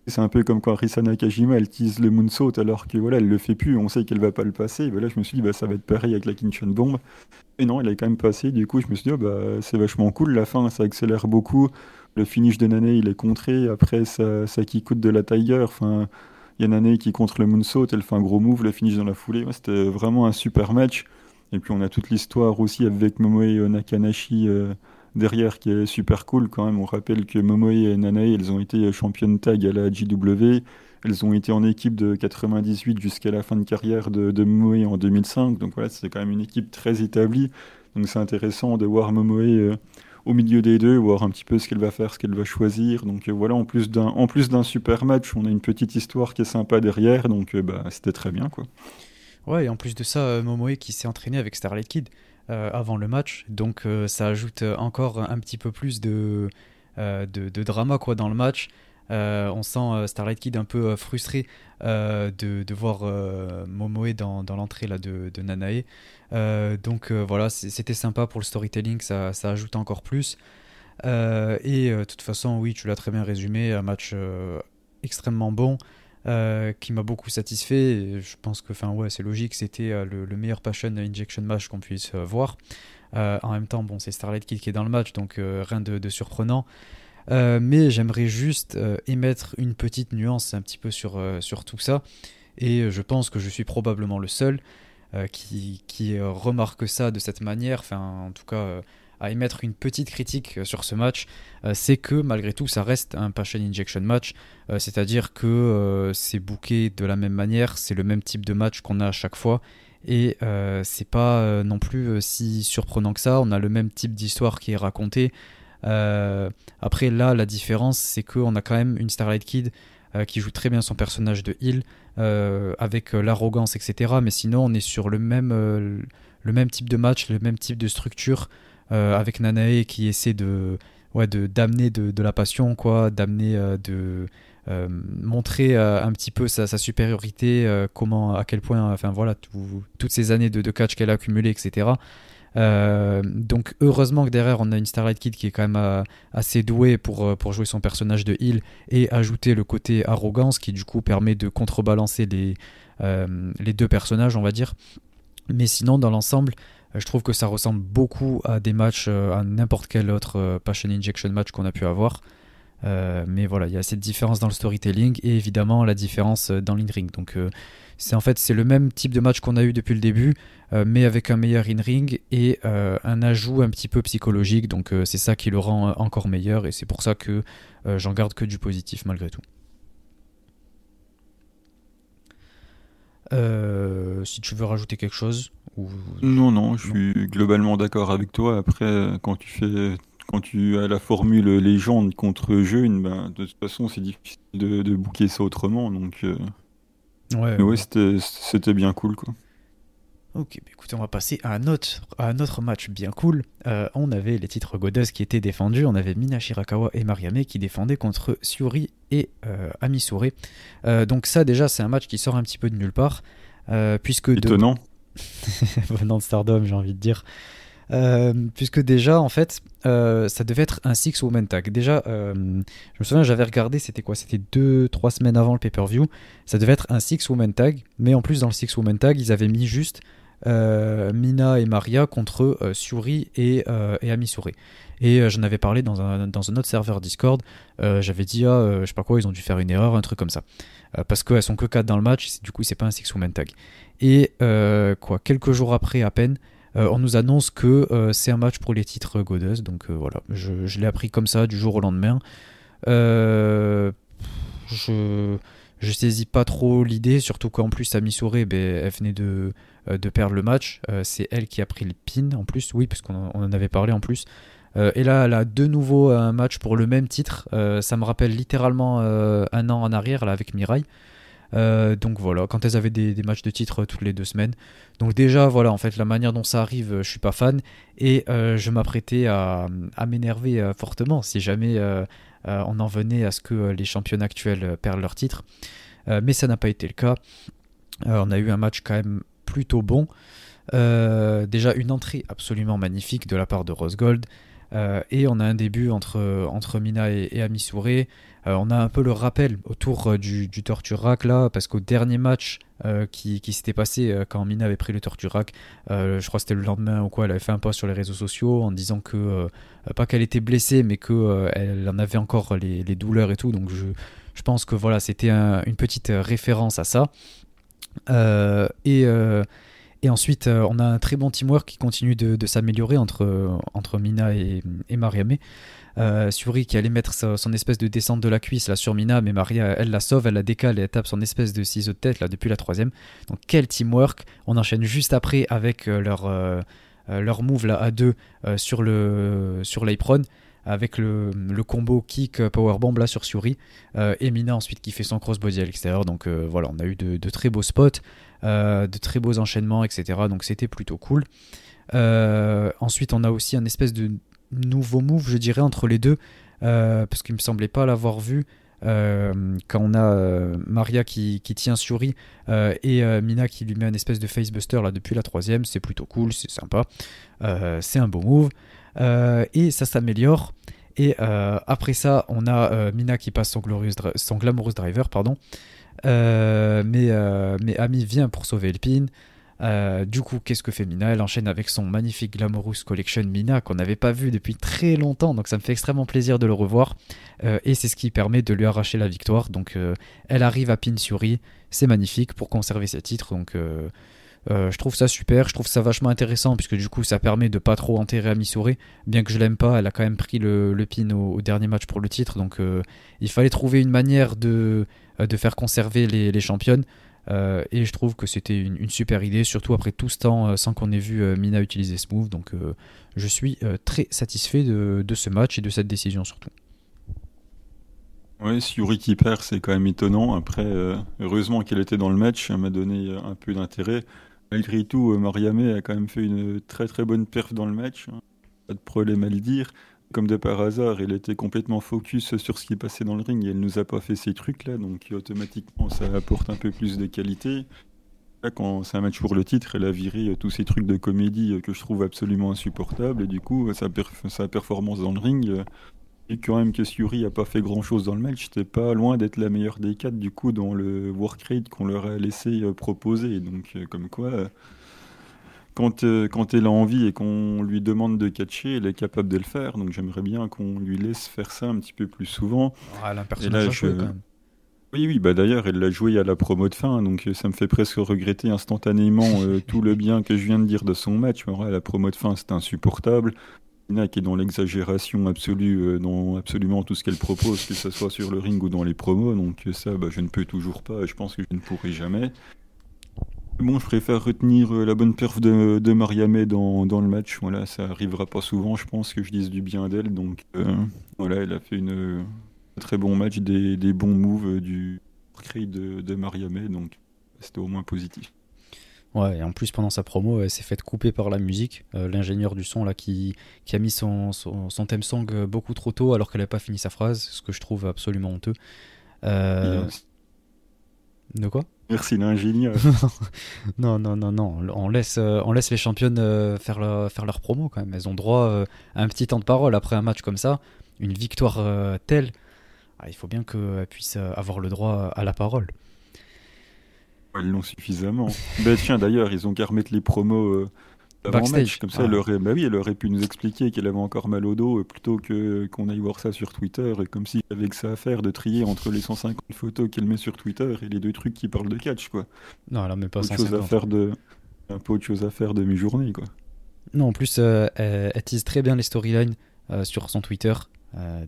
c'est un peu comme quand Risa Nakajima elle tease le moonsault alors que voilà elle le fait plus, on sait qu'elle va pas le passer. là je me suis dit bah ça va être pareil avec la Kinchan Bomb. Et non, elle a quand même passé. Du coup je me suis dit oh, bah c'est vachement cool. La fin ça accélère beaucoup. Le finish de Nane il est contré. Après ça, ça qui coûte de la Tiger. Enfin il y a Nane qui contre le moonsault, elle fait un gros move, le finish dans la foulée. C'était vraiment un super match. Et puis on a toute l'histoire aussi avec Momoe Nakanashi. Euh, derrière qui est super cool quand même. On rappelle que Momoe et Nanae, elles ont été championnes tag à la JW. Elles ont été en équipe de 98 jusqu'à la fin de carrière de, de Momoe en 2005. Donc voilà, c'est quand même une équipe très établie. Donc c'est intéressant de voir Momoe euh, au milieu des deux, voir un petit peu ce qu'elle va faire, ce qu'elle va choisir. Donc euh, voilà, en plus d'un en plus d'un super match, on a une petite histoire qui est sympa derrière. Donc euh, bah, c'était très bien quoi. Ouais, et en plus de ça, Momoe qui s'est entraîné avec Starlight Kid. Euh, avant le match. Donc euh, ça ajoute encore un petit peu plus de, euh, de, drama quoi, dans le match. On sent Starlight Kid un peu frustré de, de, voir Momoe dans, dans l'entrée là de, de Nanae. donc voilà, c'était sympa pour le storytelling, ça, ça ajoute encore plus. et de toute façon, oui, tu l'as très bien résumé, un match extrêmement bon. Euh, qui m'a beaucoup satisfait. je pense que, ouais, c'est logique, c'était euh, le, meilleur Passion Injection match qu'on puisse euh, voir. en même temps, bon, c'est Starlight Kid qui est dans le match, donc rien de, surprenant. Mais j'aimerais juste émettre une petite nuance un petit peu sur, sur tout ça. Et je pense que je suis probablement le seul qui, qui remarque ça de cette manière. Enfin, en tout cas à émettre une petite critique euh, sur ce match, euh, c'est que malgré tout, ça reste un Passion Injection match, euh, c'est-à-dire que c'est booké de la même manière, c'est le même type de match qu'on a à chaque fois. Et c'est pas non plus si surprenant que ça. On a le même type d'histoire qui est racontée. Après, là, la différence, c'est qu'on a quand même une Starlight Kid qui joue très bien son personnage de Hill, avec l'arrogance, etc. Mais sinon, on est sur le même, le même type de match, le même type de structure. Euh, avec Nanae qui essaie de ouais, de d'amener de, la passion quoi d'amener euh, de euh, montrer un petit peu sa, supériorité comment à quel point enfin voilà toutes ces années de, de catch qu'elle a accumulé etc donc heureusement que derrière on a une Starlight Kid qui est quand même assez douée pour, pour jouer son personnage de heal et ajouter le côté arrogance qui du coup permet de contrebalancer les, les deux personnages on va dire mais sinon dans l'ensemble euh, je trouve que ça ressemble beaucoup à des matchs, euh, à n'importe quel autre euh, Passion Injection match qu'on a pu avoir. Mais voilà, il y a cette différence dans le storytelling et évidemment la différence dans l'in-ring. Donc c'est en fait c'est le même type de match qu'on a eu depuis le début, mais avec un meilleur in-ring et un ajout un petit peu psychologique. Donc c'est ça qui le rend encore meilleur et c'est pour ça que j'en garde que du positif malgré tout. si tu veux rajouter quelque chose, non, non, je suis globalement d'accord avec toi. Après, quand tu fais, quand tu as la formule légende contre jeune, ben, de toute façon, c'est difficile de, de bouquer ça autrement. Donc, euh, ouais, ouais, c'était bien cool, quoi. Ok, bah écoutez, on va passer à un autre, à un autre match bien cool. Euh, on avait les titres Goddess qui étaient défendus. On avait Mina Shirakawa et Mariame qui défendaient contre Suri et euh, Amisure. Euh, donc ça, déjà, c'est un match qui sort un petit peu de nulle part. puisque Étonnant. <laughs> venant de Stardom, j'ai envie de dire. Euh, puisque déjà, en fait, euh, ça devait être un Six Woman Tag. Déjà, euh, je me souviens, j'avais regardé, c'était quoi? C'était 2-3 semaines avant le pay-per-view. Ça devait être un Six Woman Tag, mais en plus, dans le Six Woman Tag, ils avaient mis juste Mina et Maria contre Suri et, et Amisure. Et j'en avais parlé dans un, dans un, autre serveur Discord. j'avais dit, ah, je sais pas quoi, ils ont dû faire une erreur, un truc comme ça. parce qu'elles sont que 4 dans le match, du coup, c'est pas un Six Woman Tag. Et quoi, quelques jours après à peine, euh, on nous annonce que euh, c'est un match pour les titres Goddess. Donc voilà, je, l'ai appris comme ça du jour au lendemain. je saisis pas trop l'idée, surtout qu'en plus Amisore, ben, elle venait de, de perdre le match. c'est elle qui a pris le pin en plus, oui, parce qu'on en avait parlé en plus. et là, elle a de nouveau un match pour le même titre. ça me rappelle littéralement un an en arrière là, avec Mirai. Euh, donc voilà, quand elles avaient des, matchs de titre toutes les deux semaines. Donc déjà, voilà, en fait, la manière dont ça arrive, je suis pas fan. Et euh, je m'apprêtais à, m'énerver euh, fortement si jamais on en venait à ce que les champions actuels perdent leur titre. mais ça n'a pas été le cas. on a eu un match quand même plutôt bon. déjà une entrée absolument magnifique de la part de Rose Gold. et on a un début entre, entre Mina et, et Amisure. On a un peu le rappel autour du, du Torturac là, parce qu'au dernier match qui, qui s'était passé quand Mina avait pris le Torturac, je crois que c'était le lendemain ou quoi, elle avait fait un post sur les réseaux sociaux en disant que, pas qu'elle était blessée, mais qu'elle elle en avait encore les, douleurs et tout. Donc je, pense que voilà, c'était une petite référence à ça. et ensuite, euh, on a un très bon teamwork qui continue de, s'améliorer entre, entre Mina et, et Mariamé. Euh, qui allait mettre son espèce de descente de la cuisse là sur Mina, mais Maria elle la sauve, elle la décale et elle tape son espèce de ciseau de tête là depuis la troisième. Donc quel teamwork On enchaîne juste après avec euh, leur, leur move là à deux sur le sur l'apron avec le, combo kick powerbomb là sur Suri et Mina ensuite qui fait son crossbody à l'extérieur. Donc voilà, on a eu de, de très beaux spots. Euh, de très beaux enchaînements, etc. Donc c'était plutôt cool. Euh, ensuite, on a aussi un espèce de nouveau move, je dirais, entre les deux, euh, parce qu'il me semblait pas l'avoir vu. quand on a Maria qui, tient Shuri et Mina qui lui met un espèce de facebuster là depuis la troisième, c'est plutôt cool, c'est sympa, c'est un beau move et ça s'améliore. Et après ça, on a Mina qui passe son, glorious, glamorous driver, pardon, euh, mais, euh, mais Ami vient pour sauver le pin. Euh, du coup, qu'est-ce que fait Mina? Elle enchaîne avec son magnifique Glamorous Collection Mina qu'on n'avait pas vu depuis très longtemps, donc ça me fait extrêmement plaisir de le revoir. et c'est ce qui permet de lui arracher la victoire. Donc elle arrive à pin Suri, c'est magnifique pour conserver ses titres. Donc je trouve ça super, je trouve ça vachement intéressant puisque du coup ça permet de pas trop enterrer Amisure. Bien que je l'aime pas, elle a quand même pris le, pin au, dernier match pour le titre, donc il fallait trouver une manière euh, de faire conserver les, championnes. Euh, et je trouve que c'était une, super idée, surtout après tout ce temps euh, sans qu'on ait vu Mina utiliser ce move. Donc je suis très satisfait de, ce match et de cette décision surtout. Oui, si Yuri qui perd, c'est quand même étonnant. Après, heureusement qu'elle était dans le match, ça m'a donné un peu d'intérêt. Malgré tout, Mariamé a quand même fait une très très bonne perf dans le match. Hein. Pas de problème à le dire comme de par hasard, elle était complètement focus sur ce qui passait dans le ring et elle nous a pas fait ces trucs-là, donc automatiquement ça apporte un peu plus de qualité. Là, quand c'est un match pour le titre, elle a viré tous ces trucs de comédie que je trouve absolument insupportables et du coup sa, performance dans le ring, et quand même que Suri a pas fait grand-chose dans le match, c'était pas loin d'être la meilleure des quatre du coup dans le work rate qu'on leur a laissé proposer, donc comme quoi quand, euh, quand elle a envie et qu'on lui demande de catcher, elle est capable de le faire. Donc j'aimerais bien qu'on lui laisse faire ça un petit peu plus souvent. Ah, elle a un personnage quand même. Oui, oui, bah d'ailleurs, elle l'a joué à la promo de fin, donc euh, ça me fait presque regretter instantanément euh, <laughs> tout le bien que je viens de dire de son match. à la promo de fin, c'est insupportable. Nina qui est dans l'exagération absolue dans absolument tout ce qu'elle propose, que ce soit sur le ring ou dans les promos, donc ça, bah, je ne peux toujours pas, je pense que je ne pourrai jamais. Bon, je préfère retenir euh, la bonne perf de, de Mariamé dans, dans, le match. Voilà, ça arrivera pas souvent, je pense, que je dise du bien d'elle. Donc euh, voilà, elle a fait une, un très bon match, des, des bons moves du crédit de, de Mariamé. Donc c'était au moins positif. Ouais, et en plus pendant sa promo, elle s'est faite couper par la musique. Euh, l'ingénieur du son là qui, qui a mis son, son, son, thème song beaucoup trop tôt alors qu'elle n'a pas fini sa phrase, ce que je trouve absolument honteux. De quoi? Merci l'ingénieur. <laughs> non, non, non, non. On laisse, euh, on laisse les championnes euh, faire, leur, faire leur promo quand même. Elles ont droit euh, à un petit temps de parole après un match comme ça. Une victoire telle, ah, il faut bien qu'elles puissent avoir le droit à la parole. Elles l'ont suffisamment. bah, tiens, d'ailleurs, ils ont qu'à remettre les promos Backstage. Comme ça, elle, aurait, bah oui, elle aurait pu nous expliquer qu'elle avait encore mal au dos euh, plutôt que qu'on aille voir ça sur Twitter. Et comme si avait que ça à faire de trier entre les 150 photos qu'elle met sur Twitter et les deux trucs qui parlent de catch, quoi. Non, elle même pas autre chose à faire de un peu autre chose à faire de mes journées, quoi. Non, en plus, euh, elle, tease très bien les storylines euh, sur son Twitter.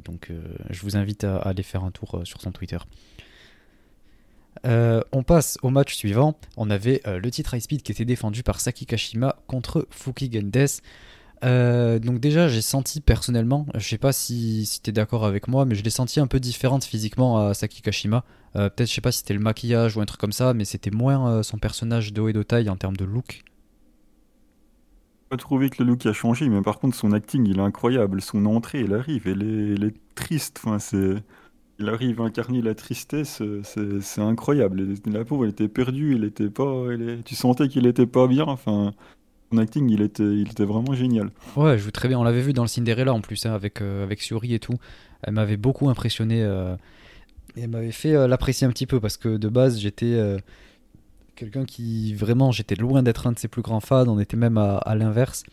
donc, je vous invite à, à, aller faire un tour sur son Twitter. Euh, on passe au match suivant. On avait euh, le titre High Speed qui était défendu par Saki Kashima contre Fuki Gendes. Euh, donc déjà j'ai senti personnellement, je sais pas si, si tu es d'accord avec moi, mais je l'ai senti un peu différente physiquement à Saki Kashima. Peut-être je sais pas si c'était le maquillage ou un truc comme ça, mais c'était moins son personnage de haut et de taille en termes de look. Pas trouvé que le look a changé, mais par contre son acting il est incroyable. Son entrée elle arrive, elle est, elle est triste. Enfin, c'est il arrive à incarner la tristesse, c'est incroyable. La pauvre, elle était perdue, elle était pas, tu sentais qu'il était pas bien. Enfin, son acting, il était, il était vraiment génial. Ouais, elle joue très bien. On l'avait vu dans le Cinderella en plus, hein, avec, euh, avec Suri et tout. Elle m'avait beaucoup impressionné. Euh, et elle m'avait fait euh, l'apprécier un petit peu parce que de base, j'étais quelqu'un qui vraiment, j'étais loin d'être un de ses plus grands fans. On était même à l'inverse.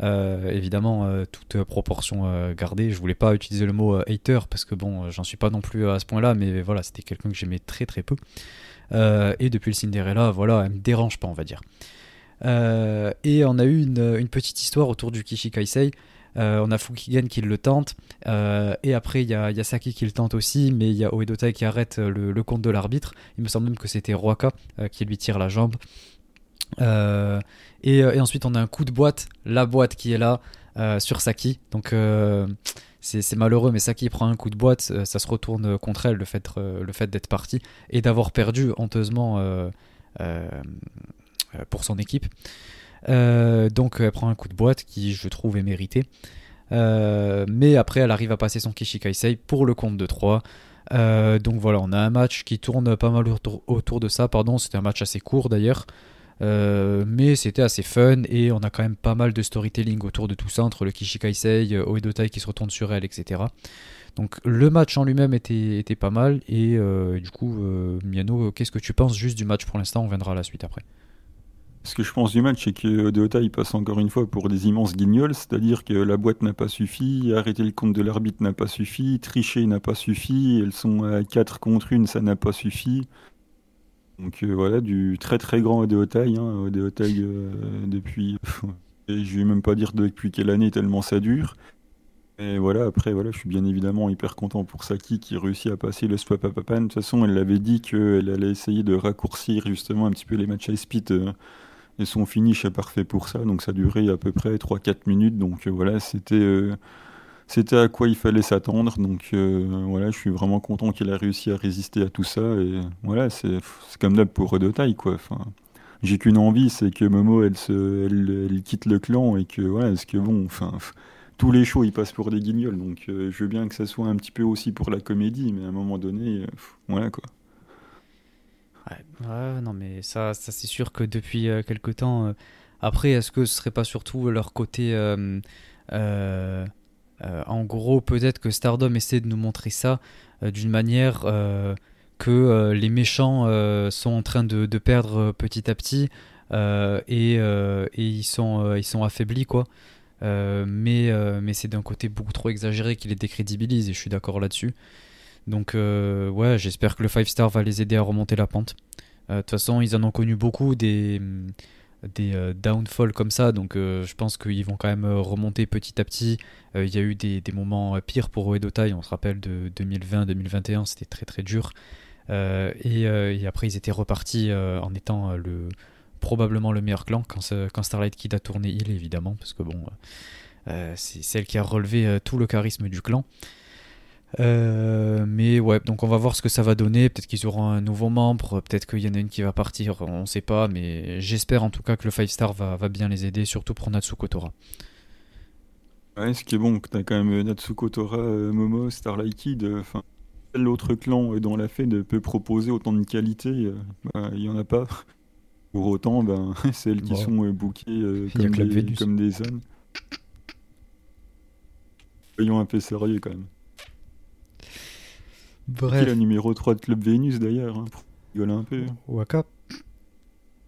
Évidemment, toute proportion gardée. Je voulais pas utiliser le mot hater parce que bon, j'en suis pas non plus à ce point-là, mais voilà, c'était quelqu'un que j'aimais très très peu. et depuis le Cinderella, voilà, elle me dérange pas, on va dire. Euh, et on a eu une, petite histoire autour du Kishi Kaisei. Euh, on a Fukigen qui le tente, euh, et après il y, a Saki qui le tente aussi, mais il y a Oedotai qui arrête le, compte de l'arbitre. Il me semble même que c'était Roaka qui lui tire la jambe. Et, ensuite on a un coup de boîte, la boîte qui est là sur Saki. Donc c'est malheureux, mais Saki prend un coup de boîte, ça se retourne contre elle, le fait, d'être parti et d'avoir perdu honteusement euh, pour son équipe. Euh, donc elle prend un coup de boîte qui je trouve est mérité. Euh, mais après elle arrive à passer son Kishikaisei pour le compte de 3. donc voilà, on a un match qui tourne pas mal autour, de ça. Pardon, c'était un match assez court d'ailleurs. Mais c'était assez fun et on a quand même pas mal de storytelling autour de tout ça entre le Kishikaisei, Oedotai qui se retourne sur elle, etc. Donc le match en lui-même était, était, pas mal et du coup, Miano, qu'est-ce que tu penses juste du match pour l'instant? On viendra à la suite après. Ce que je pense du match, c'est que Deota il passe encore une fois pour des immenses guignols, c'est-à-dire que la boîte n'a pas suffi, arrêter le compte de l'arbitre n'a pas suffi, tricher n'a pas suffi, elles sont à 4 contre 1, ça n'a pas suffi. Donc euh, voilà, du très très grand Odeotai, hein, Odeotai euh, depuis, <laughs> je vais même pas dire depuis quelle année tellement ça dure. Et voilà, après, voilà, je suis bien évidemment hyper content pour Saki qui réussit à passer le Swapapapan. De toute façon, elle avait dit qu'elle allait essayer de raccourcir justement un petit peu les matchs à speed euh, et son finish est parfait pour ça. Donc ça durait à peu près 3-4 minutes. Donc euh, voilà, c'était c'était à quoi il fallait s'attendre. Donc euh, voilà, je suis vraiment content qu'elle a réussi à résister à tout ça. Et voilà, c'est comme d'hab pour de taille quoi. Enfin, j'ai qu'une envie, c'est que Momo elle, se, elle, quitte le clan et que voilà, est-ce que bon, enfin tous les shows ils passent pour des guignols. Donc je veux bien que ça soit un petit peu aussi pour la comédie, mais à un moment donné, voilà quoi. Ouais. non, mais ça, ça c'est sûr que depuis euh, quelque temps. Euh, après, est-ce que ce serait pas surtout leur côté. Euh, en gros, peut-être que Stardom essaie de nous montrer ça d'une manière que les méchants sont en train de, perdre petit à petit et, ils, sont, affaiblis, quoi. mais c'est d'un côté beaucoup trop exagéré qui les décrédibilise et je suis d'accord là-dessus. Donc euh, ouais, j'espère que le 5 star va les aider à remonter la pente. Euh, de toute façon, ils en ont connu beaucoup des, des euh, downfalls comme ça, donc je pense qu'ils vont quand même remonter petit à petit. Il y a eu des, moments pires pour Oedotai, on se rappelle de 2020-2021, c'était très très dur. Et, et, après, ils étaient repartis en étant le, probablement le meilleur clan quand, quand Starlight Kid a tourné il évidemment, parce que bon, c'est celle qui a relevé tout le charisme du clan. Euh, mais ouais, donc on va voir ce que ça va donner. Peut-être qu'ils auront un nouveau membre, peut-être qu'il y en a une qui va partir, on sait pas, mais j'espère en tout cas que le 5 star va, va, bien les aider, surtout pour Natsuko Tora. Ouais, ce qui est bon, que tu as quand même Natsuko Tora, euh, Momo, Starlight Kid, euh, enfin, l'autre clan dont la Fed peut proposer autant de qualité, bah, il y en a pas. <laughs> Pour autant, ben, <laughs> celles qui sont bookées comme, des, comme des ânes. Soyons un peu sérieux quand même. Bref. Qui est le numéro 3 de Club Vénus d'ailleurs hein, Pour rigoler un peu. Waka.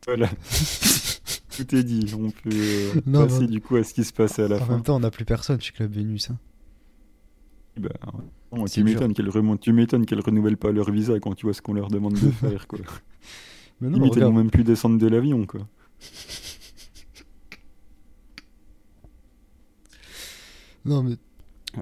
Voilà. <laughs> Tout est dit. On peut euh, passer du coup à ce qui se passe à la fin. En même temps, on n'a plus personne chez Club Vénus. Hein. Bah, tu m'étonnes qu'elles remontent, tu m'étonnes qu'elles renouvellent pas leur visa quand tu vois ce qu'on leur demande de <laughs> faire quoi. Mais non, Limite, elles même plus descendre de l'avion quoi. Non mais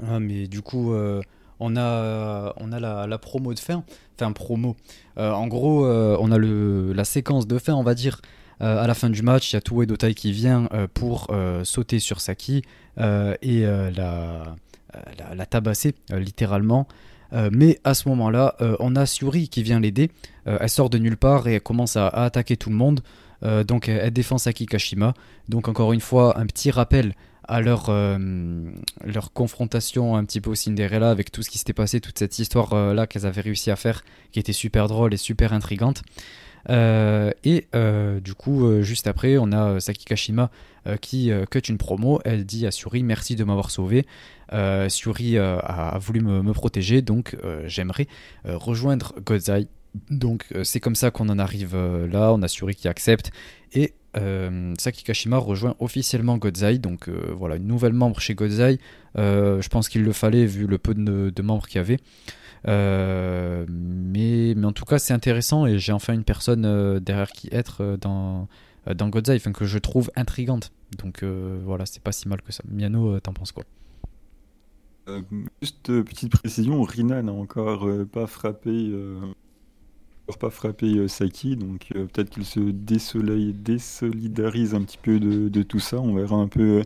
ah mais du coup euh, on a, a la, promo de fin, enfin promo. Euh, en gros, euh, on a la séquence de fin, on va dire. Euh, à la fin du match, il y a Toei Dotai qui vient pour sauter sur Saki et la, la, tabasser littéralement. mais à ce moment-là, on a Suri qui vient l'aider. elle sort de nulle part et elle commence à, à attaquer tout le monde. donc elle défend Saki Kashima. Donc encore une fois, un petit rappel à leur, euh, leur confrontation un petit peu au Cinderella avec tout ce qui s'était passé, toute cette histoire-là qu'elles avaient réussi à faire, qui était super drôle et super intrigante. et du coup, juste après, on a Saki Kashima qui cut une promo. Elle dit à Suri merci de m'avoir sauvé. Suri a voulu me, me protéger, donc j'aimerais rejoindre Godzai. Donc c'est comme ça qu'on en arrive là. On a Suri qui accepte et euh, Saki Kashima rejoint officiellement Godzai, donc euh, voilà, une nouvelle membre chez Godzai. Euh, je pense qu'il le fallait vu le peu de, membres qu'il y avait. mais, mais en tout cas, c'est intéressant et j'ai enfin une personne derrière qui être dans, dans Godzai, que je trouve intrigante. Donc voilà, c'est pas si mal que ça. Miano, t'en penses quoi? Juste petite précision, Rina n'a encore pas frappé pas frappé euh, Saki, donc euh, peut-être qu'il se désolidarise un petit peu de, tout ça. On verra un peu euh,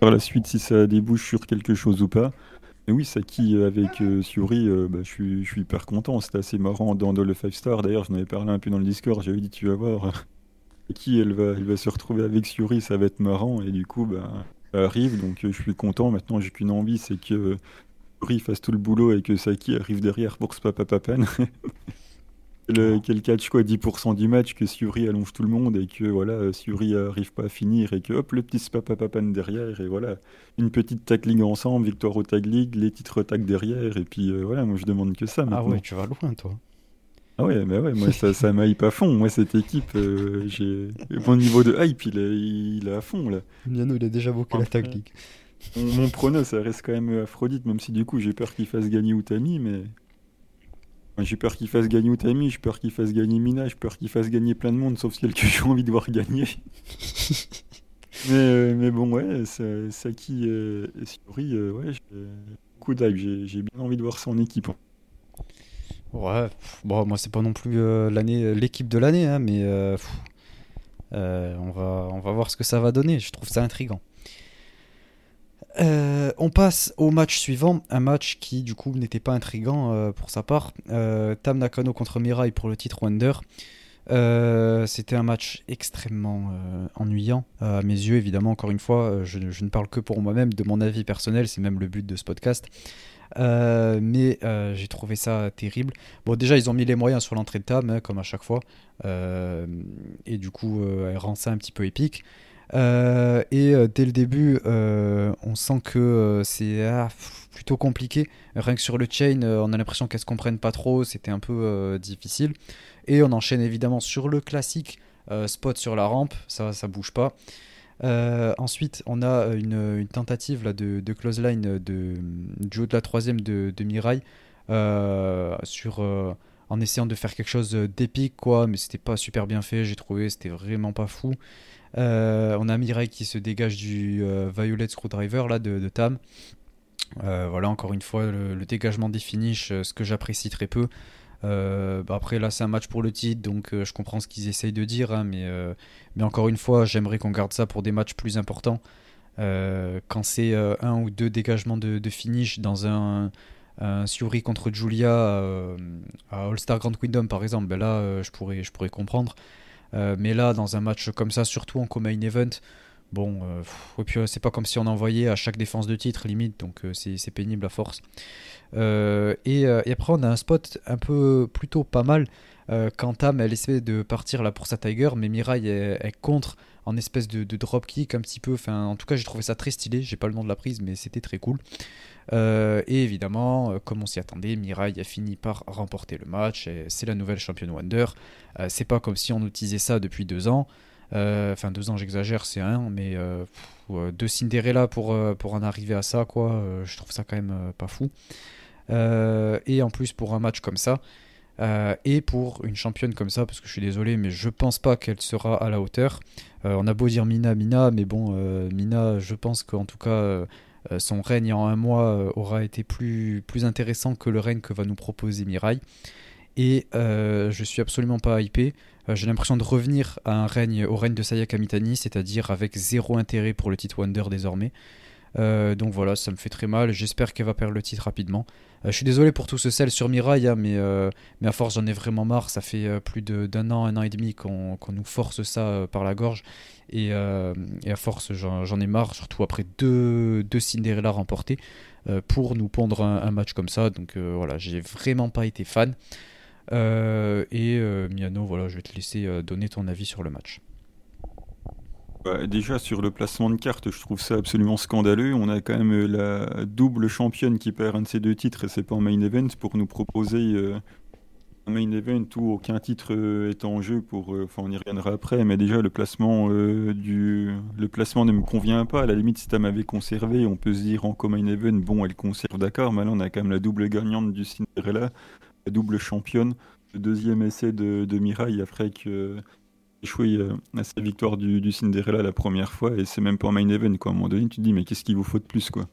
par la suite si ça débouche sur quelque chose ou pas. Mais oui, Saki avec Suri, bah, je, suis, hyper content. C'était assez marrant dans, le 5 Star. D'ailleurs, j'en avais parlé un peu dans le Discord. J'avais dit, tu vas voir, Saki, elle va, elle va se retrouver avec Suri, ça va être marrant. Et du coup, bah, ça arrive, donc je suis content. Maintenant, j'ai qu'une envie, c'est que Suri fasse tout le boulot et que Saki arrive derrière pour ce papa papan. <laughs> Quel, catch quoi 10% du match que Suri allonge tout le monde et que voilà Suri arrive pas à finir et que hop le petit papapapan derrière et voilà une petite tackling ensemble victoire au tag league les titres tag derrière et puis euh, voilà moi je demande que ça ah ouais tu vas loin toi. Ah ouais mais ouais moi ça ça <laughs> m'aille pas fond moi cette équipe euh, j'ai mon niveau de hype il est, il est à fond là. Miano il a déjà beaucoup la tag league. mon, mon prono ça reste quand même Aphrodite même si du coup j'ai peur qu'il fasse gagner Utami mais j'ai peur qu'il fasse gagner Utami, j'ai peur qu'il fasse gagner Mina, j'ai peur qu'il fasse gagner plein de monde, sauf celle que j'ai envie de voir gagner. <laughs> mais, euh, mais bon, ouais, Saki et Suri, euh, ouais, j'ai beaucoup d'hype, j'ai bien envie de voir son équipe. Ouais, bon, moi c'est pas non plus euh, l'année, l'équipe de l'année, hein, mais on, va, on va voir ce que ça va donner, je trouve ça intriguant. Euh, on passe au match suivant, un match qui du coup n'était pas intrigant euh, pour sa part. Euh, Tam Nakano contre Mirai pour le titre Wonder. C'était un match extrêmement ennuyant à mes yeux, évidemment. Encore une fois, je, ne parle que pour moi-même, de mon avis personnel, c'est même le but de ce podcast. mais j'ai trouvé ça terrible. Bon, déjà, ils ont mis les moyens sur l'entrée de Tam, hein, comme à chaque fois. et du coup, elle rend ça un petit peu épique. Euh, et euh, dès le début, euh, on sent que c'est ah, plutôt compliqué. Rien que sur le chain, on a l'impression qu'elles se comprennent pas trop, c'était un peu difficile. Et on enchaîne évidemment sur le classique spot sur la rampe, ça, ça bouge pas. ensuite, on a une, tentative là, de, close line de, du haut de la troisième de, de Mirai en essayant de faire quelque chose d'épique, quoi, mais c'était pas super bien fait, j'ai trouvé, c'était vraiment pas fou. Euh, on a Mirai qui se dégage du euh, Violet Screwdriver là, de, Tam. Euh, voilà, encore une fois, le, dégagement des finishes, ce que j'apprécie très peu. Bah, après, là, c'est un match pour le titre, donc je comprends ce qu'ils essayent de dire, hein, mais, mais encore une fois, j'aimerais qu'on garde ça pour des matchs plus importants. quand c'est un ou deux dégagements de, finish dans un, un Suri contre Julia à All-Star Grand Kingdom, par exemple, ben là, je, pourrais, je pourrais comprendre. Euh, mais là, dans un match comme ça, surtout en co-main event, bon, euh, et puis euh, c'est pas comme si on envoyait à chaque défense de titre limite, donc c'est pénible à force. Et, après, on a un spot un peu plutôt pas mal. quand Tam elle essaie de partir là pour sa Tiger, mais Mirai est contre en espèce de, de drop kick un petit peu. Enfin, en tout cas, j'ai trouvé ça très stylé. J'ai pas le nom de la prise, mais c'était très cool. Euh, et évidemment, euh, comme on s'y attendait, Mirai a fini par remporter le match. C'est la nouvelle championne Wonder. Euh, c'est pas comme si on utilisait ça depuis deux ans. Enfin, deux ans, j'exagère, c'est un, mais deux Cinderella pour, pour en arriver à ça, quoi. je trouve ça quand même pas fou. et en plus, pour un match comme ça, et pour une championne comme ça, parce que je suis désolé, mais je pense pas qu'elle sera à la hauteur. on a beau dire Mina, Mina, mais bon, Mina, je pense qu'en tout cas, son règne en un mois euh, aura été plus, plus intéressant que le règne que va nous proposer Mirai. Et euh, je suis absolument pas hypé. J'ai l'impression de revenir à un règne, au règne de Sayaka Mitani, c'est-à-dire avec zéro intérêt pour le titre Wonder désormais. donc voilà, ça me fait très mal. J'espère qu'elle va perdre le titre rapidement. Je suis désolé pour tout ce sel sur Mirai, hein, mais, mais à force j'en ai vraiment marre. Ça fait plus d'un an, un an et demi qu'on nous force ça par la gorge. Euh, et, à force, j'en ai marre, surtout après deux, deux Cinderella remportés, euh, pour nous pondre un, match comme ça. Donc euh, voilà, j'ai vraiment pas été fan. et Miano, voilà, je vais te laisser donner ton avis sur le match. Bah, déjà sur le placement de cartes, je trouve ça absolument scandaleux. On a quand même la double championne qui perd un de ces deux titres et c'est pas en main event pour nous proposer main event où aucun titre euh, est en jeu pour euh, on y reviendra après. Mais déjà le placement euh, du le placement ne me convient pas. À la limite si tu m'avait conservé on peut se dire en main event bon elle conserve d'accord. Mais là on a quand même la double gagnante du Cinderella la double championne. Le deuxième essai de, de Mirai après que échoué à sa victoire du, du, Cinderella la première fois et c'est même pas en main event quoi à un moment donné tu te dis mais qu'est-ce qu'il vous faut de plus quoi?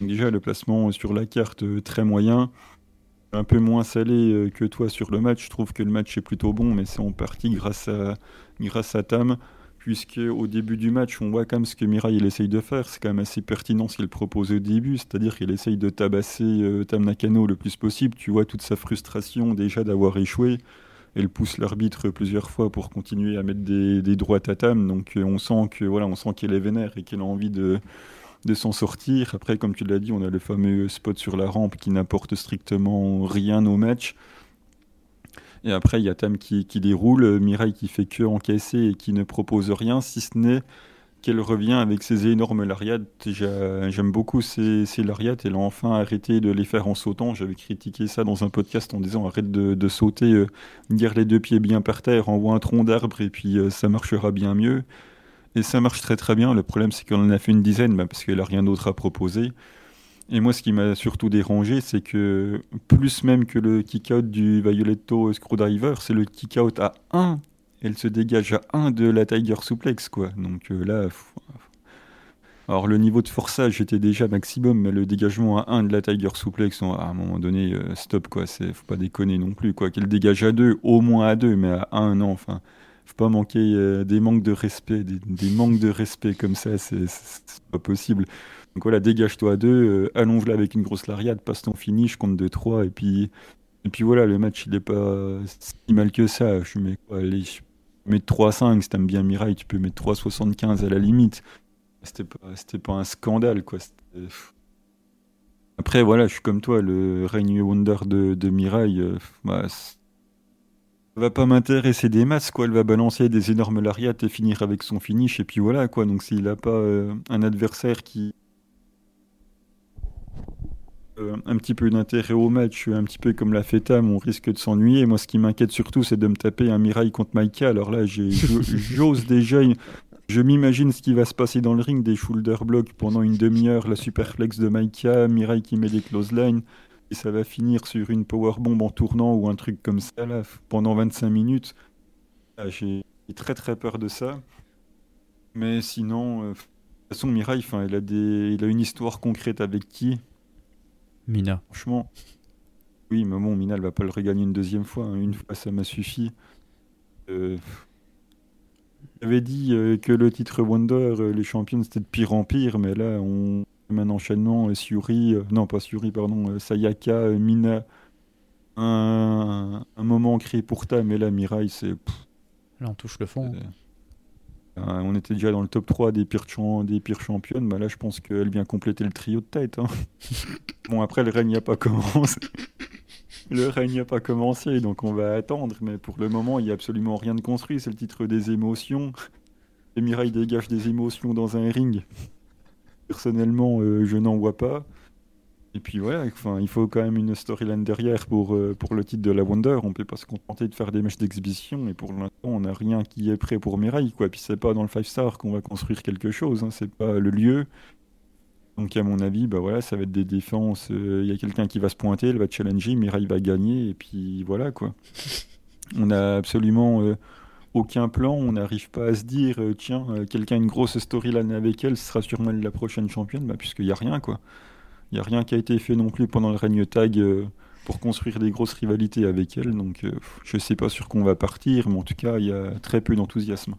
Déjà le placement sur la carte très moyen un peu moins salé euh, que toi sur le match. Je trouve que le match est plutôt bon, mais c'est en partie grâce à, grâce à Tam, puisque au début du match, on voit quand même ce que Mirai il essaye de faire. C'est quand même assez pertinent ce qu'il propose au début, c'est-à-dire qu'il essaye de tabasser euh, Tam Nakano le plus possible. Tu vois toute sa frustration déjà d'avoir échoué. Elle pousse l'arbitre plusieurs fois pour continuer à mettre des, des droites à Tam. Donc euh, on sent que voilà, on sent qu'elle est vénère et qu'elle a envie de de s'en sortir. Après, comme tu l'as dit, on a le fameux spot sur la rampe qui n'apporte strictement rien au match. Et après, il y a Tam qui, déroule, Mirai qui fait que encaisser et qui ne propose rien, si ce n'est qu'elle revient avec ses énormes lariats. J'aime beaucoup ces, ces lariats. Elle a enfin arrêté de les faire en sautant. J'avais critiqué ça dans un podcast en disant arrête de, sauter, euh, les deux pieds bien par terre, envoie un tronc d'arbre et puis euh, ça marchera bien mieux. Et ça marche très très bien. Le problème, c'est qu'on en a fait une dizaine bah, parce qu'elle n'a rien d'autre à proposer. Et moi, ce qui m'a surtout dérangé, c'est que plus même que le kick-out du Violetto Screwdriver, c'est le kick-out à 1. Elle se dégage à 1 de la Tiger Suplex, quoi. Donc euh, là. Alors le niveau de forçage était déjà maximum, mais le dégagement à 1 de la Tiger Suplex, à un moment donné, euh, stop, quoi. Faut pas déconner non plus, quoi. Qu'elle dégage à 2, au moins à 2, mais à 1, non, enfin faut pas manquer euh, des manques de respect, des, manques de respect comme ça, c'est pas possible. Donc voilà, dégage-toi à deux, euh, allonge-la avec une grosse lariade, passe ton finish, compte 2-3, et puis, et puis voilà, le match il est pas si mal que ça. Je mets allez, mets 3-5, si t'aimes bien Mirai, tu peux mettre 3-75 à la limite. C'était pas, pas un scandale, quoi. Après, voilà, je suis comme toi, le Reign Wonder de, de Mirai, euh, bah, va pas m'intéresser des masses, quoi. Elle va balancer des énormes lariats et finir avec son finish, et puis voilà, quoi. Donc s'il a pas euh, un adversaire qui. Euh, un petit peu d'intérêt au match, un petit peu comme la Tam, on risque de s'ennuyer. Moi, ce qui m'inquiète surtout, c'est de me taper un Mirai contre Maika. Alors là, <laughs> j'ose déjà. Je m'imagine ce qui va se passer dans le ring, des shoulder blocks pendant une demi-heure, la superflex de Maika, Mirai qui met des close lines et ça va finir sur une powerbomb en tournant ou un truc comme ça là, pendant 25 minutes. Ah, j'ai très très peur de ça. Mais sinon, euh, de toute façon, Mirai, il, a des... il a une histoire concrète avec qui? Mina. Franchement, oui, mais bon, Mina, elle va pas le regagner une deuxième fois. Hein. Une fois, ça m'a suffi. Euh... J'avais dit euh, que le titre Wonder, euh, les champions, c'était de pire en pire, mais là, on, un enchaînement, Suri, non pas Suri, pardon, Sayaka, Mina, un, moment créé pour ta, mais là, Mirai, c'est. Là, on touche le fond. On était déjà dans le top 3 des pires, des pires championnes. Bah là, je pense qu'elle vient compléter le trio de tête. Hein. <laughs> bon, après, le règne n'a pas commencé. <laughs> le règne n'a pas commencé, donc on va attendre. Mais pour le moment, il n'y a absolument rien de construit. C'est le titre des émotions. Et Mirai dégage des émotions dans un ring. Personnellement, euh, je n'en vois pas. Et puis voilà, enfin, il faut quand même une storyline derrière pour, euh, pour le titre de la Wonder. On peut pas se contenter de faire des matchs d'exhibition. Et pour l'instant, on n'a rien qui est prêt pour Mirai. Quoi. Puis c'est pas dans le 5 star qu'on va construire quelque chose. Hein. C'est pas le lieu. Donc à mon avis, bah voilà, ça va être des défenses. Euh, il y a quelqu'un qui va se pointer, elle va challenger, Mirai va gagner. Et puis voilà quoi. On a absolument aucun plan, on n'arrive pas à se dire, euh, tiens, euh, quelqu'un a une grosse storyline avec elle, ce sera sûrement la prochaine championne, bah, puisqu'il n'y a rien, quoi. Il n'y a rien qui a été fait non plus pendant le règne tag euh, pour construire des grosses rivalités avec elle, donc je ne sais pas sur quoi on va partir, mais en tout cas, il y a très peu d'enthousiasme.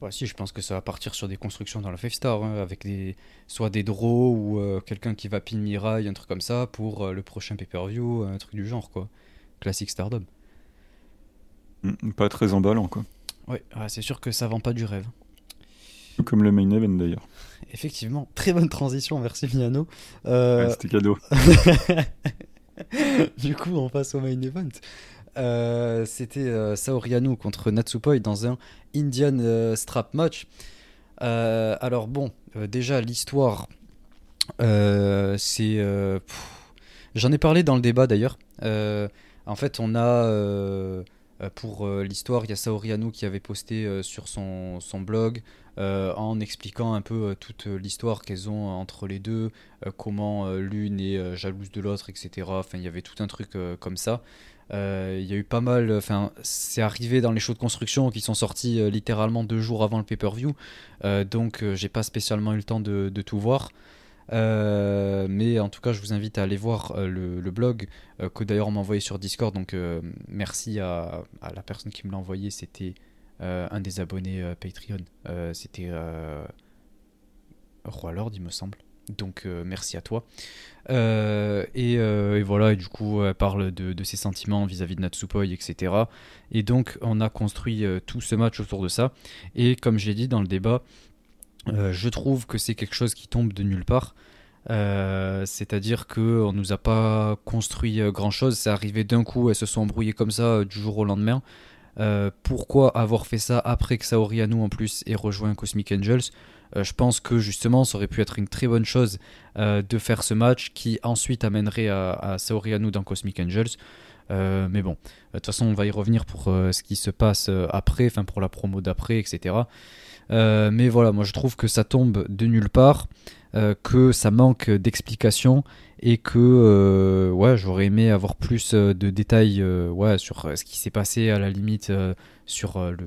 Ouais, si, je pense que ça va partir sur des constructions dans la Five Star, hein, avec des, soit des draws ou quelqu'un qui va pin Mirai, un truc comme ça, pour le prochain pay-per-view, un truc du genre, quoi. Classique Stardom. Mm, pas très emballant, quoi. Oui, c'est sûr que ça vend pas du rêve. Comme le main event d'ailleurs. Effectivement, très bonne transition, merci Miano. Euh, C'était cadeau. <laughs> du coup, on passe au main event. C'était Saori Anou contre Natsupoi dans un Indian Strap match. alors bon, déjà l'histoire, c'est... J'en ai parlé dans le débat d'ailleurs. en fait, on a pour l'histoire, il y a Saori Anou qui avait posté sur son, blog euh, en expliquant un peu euh, toute l'histoire qu'elles ont entre les deux, euh, comment l'une est jalouse de l'autre, etc. Enfin, il y avait tout un truc comme ça. Il y a eu pas mal, enfin, c'est arrivé dans les shows de construction qui sont sortis littéralement deux jours avant le pay-per-view, donc j'ai pas spécialement eu le temps de, tout voir. Mais en tout cas, je vous invite à aller voir le, blog que d'ailleurs on m'a envoyé sur Discord. Donc merci à, la personne qui me l'a envoyé. C'était euh, un des abonnés euh, Patreon. Euh, c'était Roi Lord, il me semble. Donc merci à toi. et, voilà, et du coup, elle parle de, ses sentiments vis-à-vis de Natsupoi, etc. Et donc, on a construit tout ce match autour de ça. Et comme je l'ai dit dans le débat, je trouve que c'est quelque chose qui tombe de nulle part. C'est-à-dire qu'on ne nous a pas construit grand-chose. C'est arrivé d'un coup, elles se sont embrouillées comme ça du jour au lendemain. Euh, pourquoi avoir fait ça après que Saori Anou en plus ait rejoint Cosmic Angels? Euh, Je pense que justement ça aurait pu être une très bonne chose euh, de faire ce match qui ensuite amènerait à, à Saori dans Cosmic Angels. mais bon, de toute façon on va y revenir pour ce qui se passe après, enfin pour la promo d'après, etc. mais voilà, moi je trouve que ça tombe de nulle part, que ça manque d'explications et que euh, ouais, j'aurais aimé avoir plus euh, de détails euh, ouais, sur ce qui s'est passé à la limite sur le,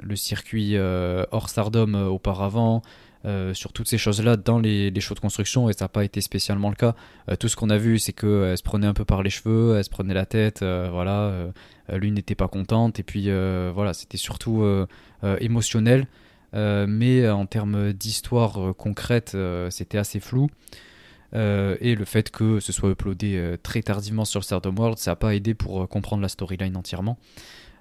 le, circuit hors Stardom auparavant. sur toutes ces choses-là dans les, les, shows de construction et ça n'a pas été spécialement le cas. tout ce qu'on a vu, c'est qu'elle se prenait un peu par les cheveux, elle se prenait la tête, voilà, l'une n'était pas contente et puis voilà, c'était surtout émotionnel. Mais en termes d'histoire concrète, c'était assez flou. Euh, et le fait que ce soit uploadé euh, très tardivement sur Stardom World, ça n'a pas aidé pour euh, comprendre la storyline entièrement.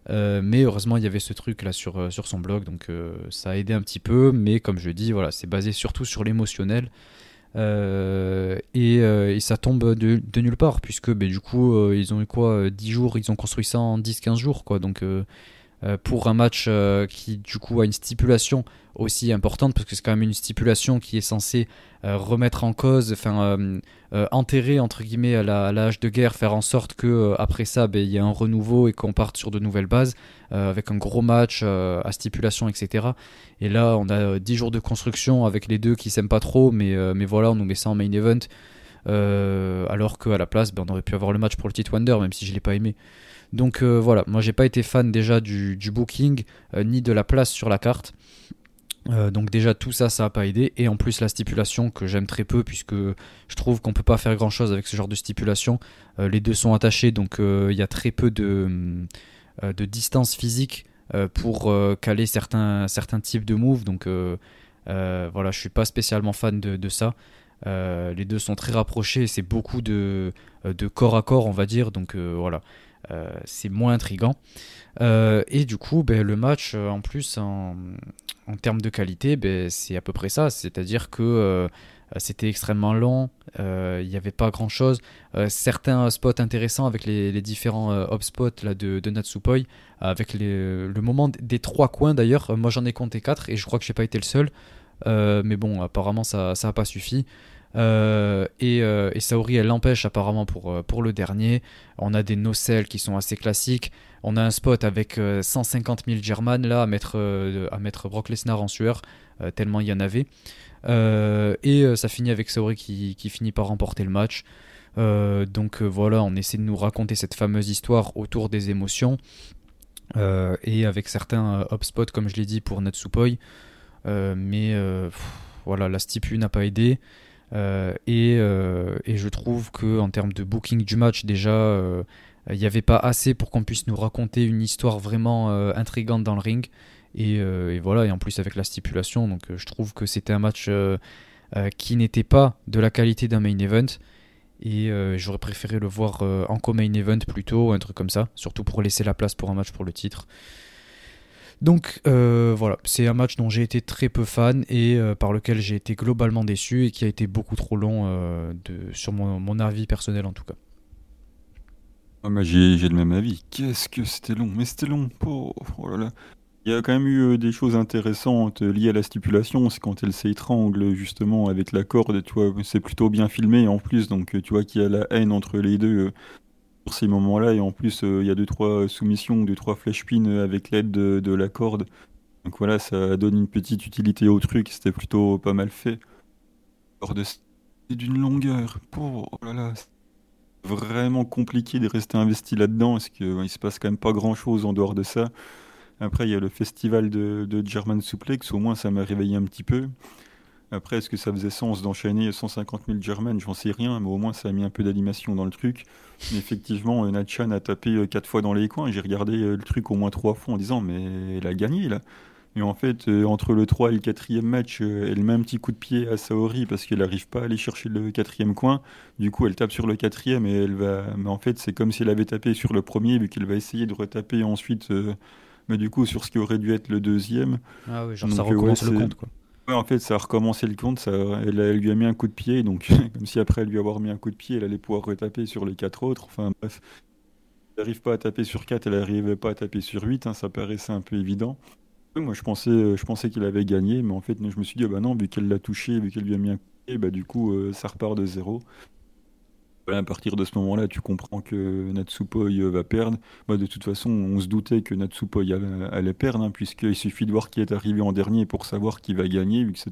mais heureusement, il y avait ce truc là sur, sur son blog, donc ça a aidé un petit peu. Mais comme je dis, voilà, c'est basé surtout sur l'émotionnel. Et, ça tombe de, nulle part, puisque ben, du coup, ils ont eu quoi 10 jours, ils ont construit ça en 10-15 jours, quoi. Donc pour un match qui du coup a une stipulation aussi importante parce que c'est quand même une stipulation qui est censée euh, remettre en cause, enfin euh, euh, enterrer entre guillemets à la, hache de guerre, faire en sorte que après ça, ben, il y ait un renouveau et qu'on parte sur de nouvelles bases avec un gros match à stipulation, etc. Et là, on a 10 jours de construction avec les deux qui s'aiment pas trop, mais, mais voilà, on nous met ça en main event. alors qu'à la place, ben, on aurait pu avoir le match pour le titre Wonder, même si je l'ai pas aimé. Donc voilà, moi j'ai pas été fan déjà du, booking ni de la place sur la carte. Euh, donc déjà tout ça ça n'a pas aidé. Et en plus la stipulation que j'aime très peu puisque je trouve qu'on peut pas faire grand chose avec ce genre de stipulation. Euh, les deux sont attachés donc euh, il y a très peu de, de distance physique pour caler certains, types de moves. Donc voilà je suis pas spécialement fan de, ça. Les deux sont très rapprochés c'est beaucoup de, de corps à corps on va dire. Donc voilà c'est moins intrigant et du coup ben, le match en plus en termes de qualité, ben, c'est à peu près ça. C'est-à-dire que euh, c'était extrêmement long, euh, il n'y avait pas grand-chose. Euh, certains spots intéressants avec les, différents hop spots là, de, de Natsupoi, avec le moment des trois coins d'ailleurs. Moi j'en ai compté quatre et je crois que je n'ai pas été le seul. mais bon, apparemment ça n'a pas suffi. Et, et, Saori elle l'empêche apparemment pour, pour le dernier. On a des nocelles qui sont assez classiques. On a un spot avec 150 000 German là à mettre, euh, à mettre Brock Lesnar en sueur, euh, tellement il y en avait. Euh, et ça finit avec Saori qui, finit par remporter le match. donc voilà, on essaie de nous raconter cette fameuse histoire autour des émotions. et avec certains upspots, comme je l'ai dit, pour Natsupoi. mais voilà, la stipu n'a pas aidé. Et, et, je trouve que en termes de booking du match, déjà, il n'y avait pas assez pour qu'on puisse nous raconter une histoire vraiment euh, intrigante dans le ring. Euh, et, voilà, et en plus avec la stipulation, donc euh, je trouve que c'était un match qui n'était pas de la qualité d'un main event. Et j'aurais préféré le voir en co-main event plutôt, un truc comme ça, surtout pour laisser la place pour un match pour le titre. Donc voilà, c'est un match dont j'ai été très peu fan et par lequel j'ai été globalement déçu et qui a été beaucoup trop long de, sur mon avis personnel en tout cas. Ah, j'ai le même avis. Qu'est-ce que c'était long, mais c'était long. Oh. Il y a quand même eu euh, des choses intéressantes euh, liées à la stipulation. C'est quand elle s'étrangle justement avec la corde. Tu vois, c'est plutôt bien filmé en plus. Donc euh, tu vois qu'il y a la haine entre les deux ces moments-là. Et en plus, il y a deux trois soumissions, deux trois flèches pin avec l'aide de, la corde. Donc voilà, ça donne une petite utilité au truc. C'était plutôt pas mal fait. C'est d'une longueur. Oh, oh là là, vraiment compliqué de rester investi là-dedans, parce qu'il il se passe quand même pas grand-chose en dehors de ça. Après, il y a le festival de, de German Suplex, au moins ça m'a réveillé un petit peu. Après, est-ce que ça faisait sens d'enchaîner 150 000 German J'en sais rien, mais au moins ça a mis un peu d'animation dans le truc. Mais effectivement, euh, Natchan a tapé 4 euh, fois dans les coins. J'ai regardé euh, le truc au moins 3 fois en disant, mais elle a gagné là. Et en fait, entre le 3 et le 4 match, elle met un petit coup de pied à Saori parce qu'elle n'arrive pas à aller chercher le quatrième coin. Du coup, elle tape sur le quatrième et elle va. Mais en fait, c'est comme si elle avait tapé sur le premier, vu qu'elle va essayer de retaper ensuite mais du coup sur ce qui aurait dû être le deuxième. Ah oui, genre ça recommence le compte quoi. En fait, ça a recommencé le compte, elle, lui a mis un coup de pied, donc <laughs> comme si après lui avoir mis un coup de pied, elle allait pouvoir retaper sur les quatre autres. Enfin bref, elle n'arrive pas à taper sur 4, elle n'arrivait pas à taper sur 8, hein, ça paraissait un peu évident. Moi, je pensais, je pensais qu'il avait gagné, mais en fait, je me suis dit, ah bah non, vu qu'elle l'a touché, vu qu'elle lui a mis un coup de pied, bah du coup, euh, ça repart de zéro à partir de ce moment-là, tu comprends que Natsupoi euh, va perdre. De toute façon, on se doutait que Natsupoi allait, perdre, hein, puisqu'il suffit de voir qui est arrivé en dernier pour savoir qui va gagner, vu que c'est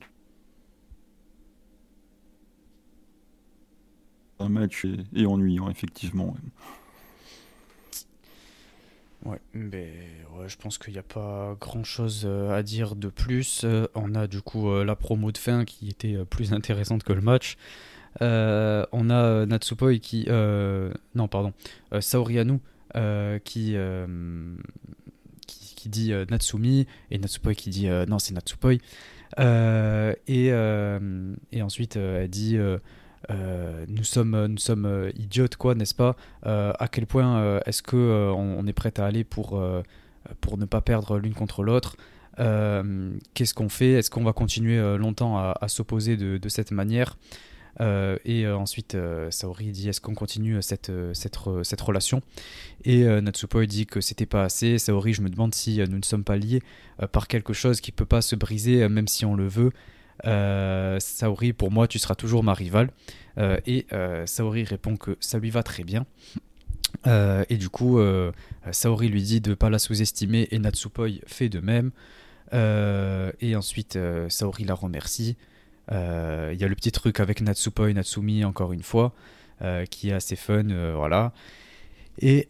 un match et, ennuyant, effectivement. Ouais, mais ouais, je pense qu'il n'y a pas grand chose euh, à dire de plus. Euh, on a du coup la promo de fin qui était plus intéressante que le match. Euh, on a euh, Natsupoi qui. Euh, non, pardon. Saori Anu qui, qui, dit Natsumi et Natsupoi qui dit non, c'est Natsupoi. Et, et, ensuite, elle dit. nous sommes, nous sommes idiotes, quoi, n'est-ce pas? À quel point est-ce que on, est prêt à aller pour, pour ne pas perdre l'une contre l'autre? Qu'est-ce qu'on fait? Est-ce qu'on va continuer longtemps à, s'opposer de, cette manière? Et euh, ensuite, euh, Saori dit est-ce qu'on continue cette relation? Et Natsupoi dit que c'était pas assez. Saori, je me demande si nous ne sommes pas liés par quelque chose qui peut pas se briser, même si on le veut. Saori, pour moi, tu seras toujours ma rivale. et Saori répond que ça lui va très bien. et du coup, Saori lui dit de ne pas la sous-estimer et Natsupoi fait de même. et ensuite, Saori la remercie. Euh, il y a le petit truc avec Natsupoi et Natsumi, encore une fois, euh, qui est assez fun, euh, voilà. Et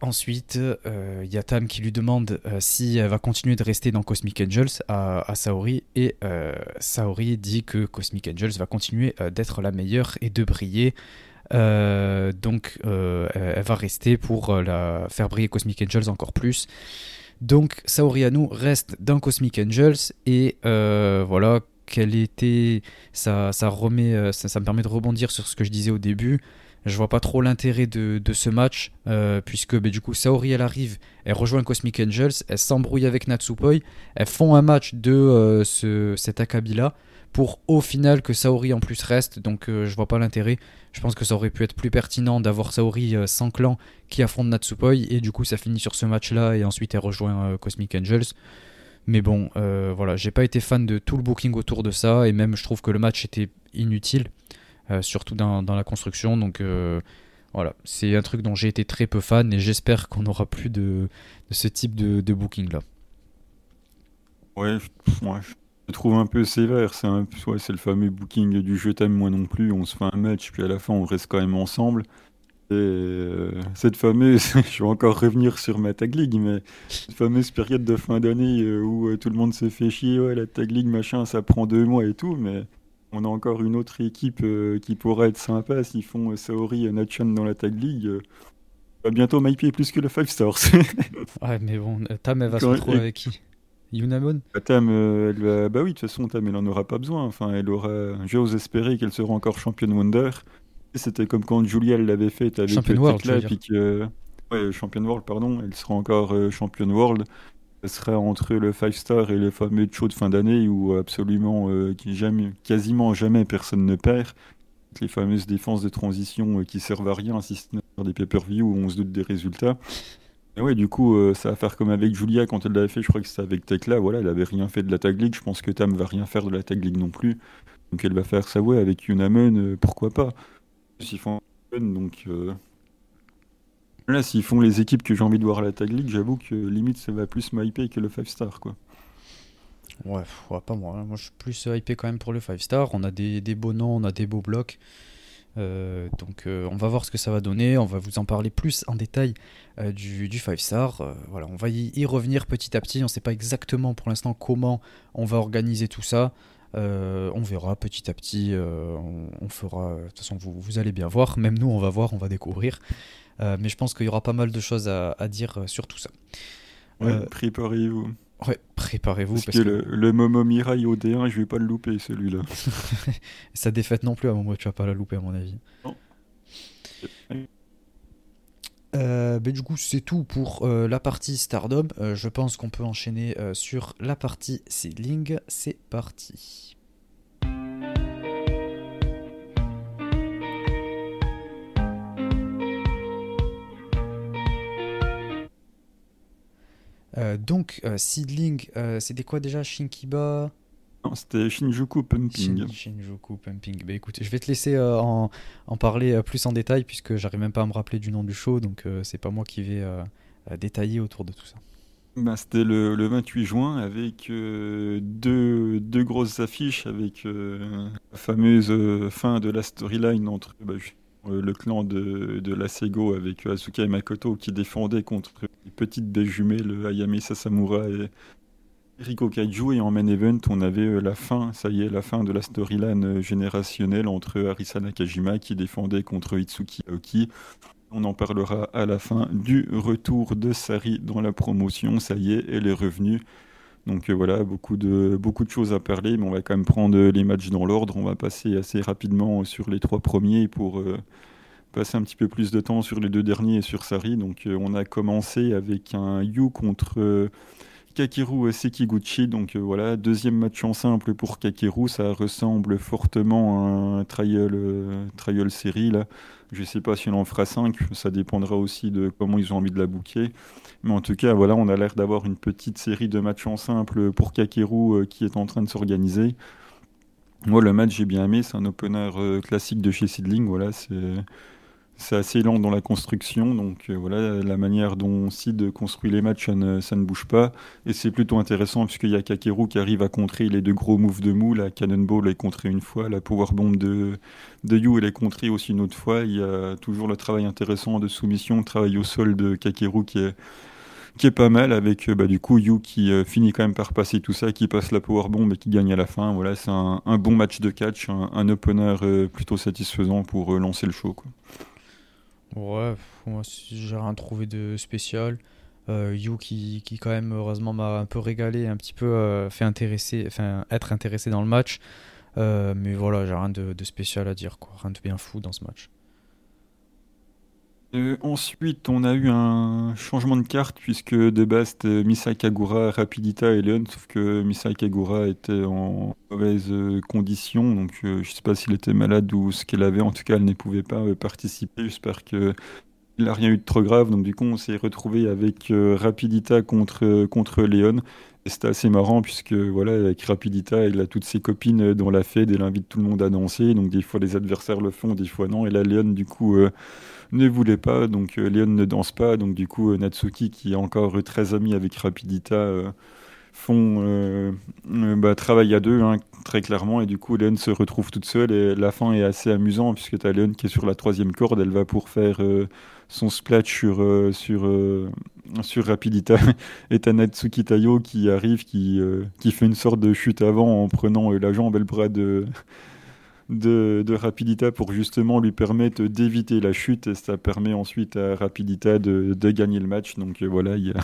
ensuite, il y a Tam qui lui demande si elle va continuer de rester dans Cosmic Angels à, Saori. Et Saori dit que Cosmic Angels va continuer d'être la meilleure et de briller. donc, elle va rester pour la, faire briller Cosmic Angels encore plus. Donc, Saori Anu reste dans Cosmic Angels. Et voilà, quelle était ça, ça remet euh, ça, me permet de rebondir sur ce que je disais au début. Je vois pas trop l'intérêt de, ce match euh, puisque bah, du coup Saori elle arrive elle rejoint Cosmic Angels elle s'embrouille avec Natsupoi elles font un match de euh, ce, cet Akabi là pour au final que Saori en plus reste. Donc je vois pas l'intérêt. Je pense que ça aurait pu être plus pertinent d'avoir Saori sans clan qui affronte Natsupoi. Et du coup ça finit sur ce match là et ensuite elle rejoint Cosmic Angels mais bon, euh, voilà, j'ai pas été fan de tout le booking autour de ça, et même je trouve que le match était inutile, euh, surtout dans, la construction. Donc euh, voilà, c'est un truc dont j'ai été très peu fan, et j'espère qu'on n'aura plus de, ce type de, booking là. Ouais, je, trouve un peu sévère. C'est le fameux booking du je t'aime moi non plus. On se fait un match, puis à la fin on reste quand même ensemble. Euh, cette fameuse, <laughs> je vais encore revenir sur ma tag league, mais cette fameuse période de fin d'année euh, où euh, tout le monde se fait chier, ouais, la tag league, machin, ça prend deux mois et tout, mais on a encore une autre équipe qui pourrait être sympa s'ils font Saori et Nachan dans la tag league. bientôt m'hyper plus que le 5 stars. <laughs> ouais, mais bon, Tam, elle va se retrouver avec qui? Yunamon bah, Tam, elle va... bah oui, de toute façon, Tam, elle en aura pas besoin. Enfin, elle aura. J'ose espérer qu'elle sera encore championne Wonder. C'était comme quand Julia l'avait fait avec Champion World, là, puis que... ouais, Champion World, pardon, elle sera encore euh, Champion World. Elle sera entre le 5 star et le fameux show de fin d'année où absolument euh, jamais, quasiment jamais personne ne perd. Les fameuses défenses de transition euh, qui servent à rien si ce n'est des pay-per-view où on se doute des résultats. Et ouais, du coup, ça va faire comme avec Julia quand elle l'avait fait, je crois que c'était avec Tekla, voilà, elle avait rien fait de la Tag League, je pense que Tam va rien faire de la Tag League non plus. Donc elle va faire ça, ouais, avec Yunamen, pourquoi pas. S'ils font donc Là, s'ils font les équipes que j'ai envie de voir à la Tag League, j'avoue que limite ça va plus m'hyper que le 5 star quoi. Ouais, pas moi. Hein. Moi, je suis plus hypé quand même pour le 5 star. On a des, beaux noms, on a des beaux blocs. Euh, donc, euh, on va voir ce que ça va donner. On va vous en parler plus en détail euh, du, du 5 star. voilà, on va y, revenir petit à petit. On ne sait pas exactement pour l'instant comment on va organiser tout ça. On verra petit à petit. On, fera. De toute façon, vous, vous, allez bien voir. Même nous, on va voir, on va découvrir. mais je pense qu'il y aura pas mal de choses à, à dire sur tout ça. Ouais, préparez-vous. Ouais, préparez-vous. Parce, que, Le, le, Momo Mirai au D1, je vais pas le louper celui-là. <laughs> Sa défaite non plus, à moment tu vas pas la louper à mon avis. Non. Euh, du coup, c'est tout pour euh, la partie Stardom. Euh, je pense qu'on peut enchaîner sur la partie Seedling. C'est parti. Donc, Seedling, c'était quoi déjà? Shinkiba? Non, c'était Shinjuku Pumping. Shinjuku Pumping. Bah écoute, je vais te laisser en, en, parler plus en détail puisque j'arrive même pas à me rappeler du nom du show, donc c'est pas moi qui vais détailler autour de tout ça. Bah, c'était le, le, 28 juin avec deux, deux, grosses affiches avec la fameuse fin de la storyline entre bah, euh, le clan de, de l'Asego avec Asuka et Makoto qui défendaient contre les petites baies jumelles Ayame Sasamura et Riko Kaiju et en main event on avait euh, la fin, ça y est, la fin de la storyline euh, générationnelle entre Arisa Nakajima qui défendait contre Itsuki Aoki. On en parlera à la fin du retour de Sari dans la promotion, ça y est, elle est revenue. Donc euh, voilà, beaucoup de, beaucoup de choses à parler, mais on va quand même prendre les matchs dans l'ordre. On va passer assez rapidement sur les trois premiers pour passer un petit peu plus de temps sur les deux derniers et sur Sari. Donc on a commencé avec un Yu contre Kakeru Sekiguchi. Donc voilà, deuxième match en simple pour Kakeru. Ça ressemble fortement à un trial, trial série. Je ne sais pas si on en fera 5, ça dépendra aussi de comment ils ont envie de la bouquer. Mais en tout cas, voilà, on a l'air d'avoir une petite série de matchs en simple pour Kakeru euh, qui est en train de s'organiser. Moi, le match, j'ai bien aimé. C'est un opener euh, classique de chez Sidling. Voilà, c'est c'est assez lent dans la construction, donc euh, voilà, la manière dont Sid construit les matchs, ça ne, bouge pas. Et c'est plutôt intéressant puisqu'il y a Kakeru qui arrive à contrer les deux gros moves de Mou. La Cannonball est contrée une fois, la Powerbomb de, de Yu elle est contrée aussi une autre fois. Il y a toujours le travail intéressant de soumission, le travail au sol de Kakeru qui est, qui est pas mal avec euh, bah, du coup Yu qui euh, finit quand même par passer tout ça, qui passe la Powerbomb et qui gagne à la fin. Voilà, c'est un, bon match de catch, un, opener plutôt satisfaisant pour lancer le show. Ouais, moi j'ai rien trouvé de spécial. Euh, you qui, qui, quand même heureusement m'a un peu régalé, un petit peu euh, fait intéresser, enfin être intéressé dans le match. Euh, mais voilà, j'ai rien de, de, spécial à dire, quoi. rien de bien fou dans ce match. Euh, ensuite, on a eu un changement de carte puisque de base c'était Rapidita et Leon, sauf que Misai Kagura était en mauvaise euh, condition, donc euh, je sais pas s'il était malade ou ce qu'elle avait, en tout cas elle ne pouvait pas participer, j'espère que il n'a rien eu de trop grave, donc du coup on s'est retrouvé avec Rapidita contre, contre Léon. Et c'était assez marrant puisque voilà, avec Rapidita, il a toutes ses copines dans la fête, elle invite tout le monde à danser, donc des fois les adversaires le font, des fois non. Et là, Léon, du coup, ne voulait pas, donc euh, Léon ne danse pas, donc du coup euh, Natsuki qui est encore très ami avec Rapidita euh, font bah, travail à deux hein, très clairement. Et du coup Léon se retrouve toute seule. Et la fin est assez amusant puisque tu as Léon qui est sur la troisième corde, elle va pour faire son sur, sur Rapidita. <laughs> Et t'as Natsuki Tayo qui arrive qui, qui fait une sorte de chute avant en prenant la jambe et le bras de de, Rapidita pour justement lui permettre d'éviter la chute et ça permet ensuite à Rapidita de, gagner le match. Donc euh, voilà, il y a,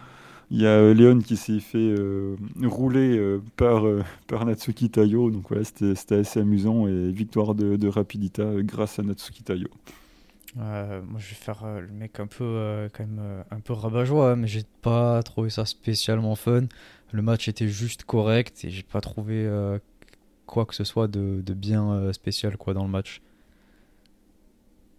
<laughs> y a Léon qui s'est fait euh, rouler euh, par, par Natsuki Tayo. Donc voilà, c'était assez amusant et victoire de, Rapidita grâce à Natsuki Tayo. moi je vais faire le mec un peu quand même un peu rabat-joie, hein, mais j'ai pas trouvé ça spécialement fun. Le match était juste correct et j'ai pas trouvé quoi que ce soit de, bien euh, spécial quoi dans le match.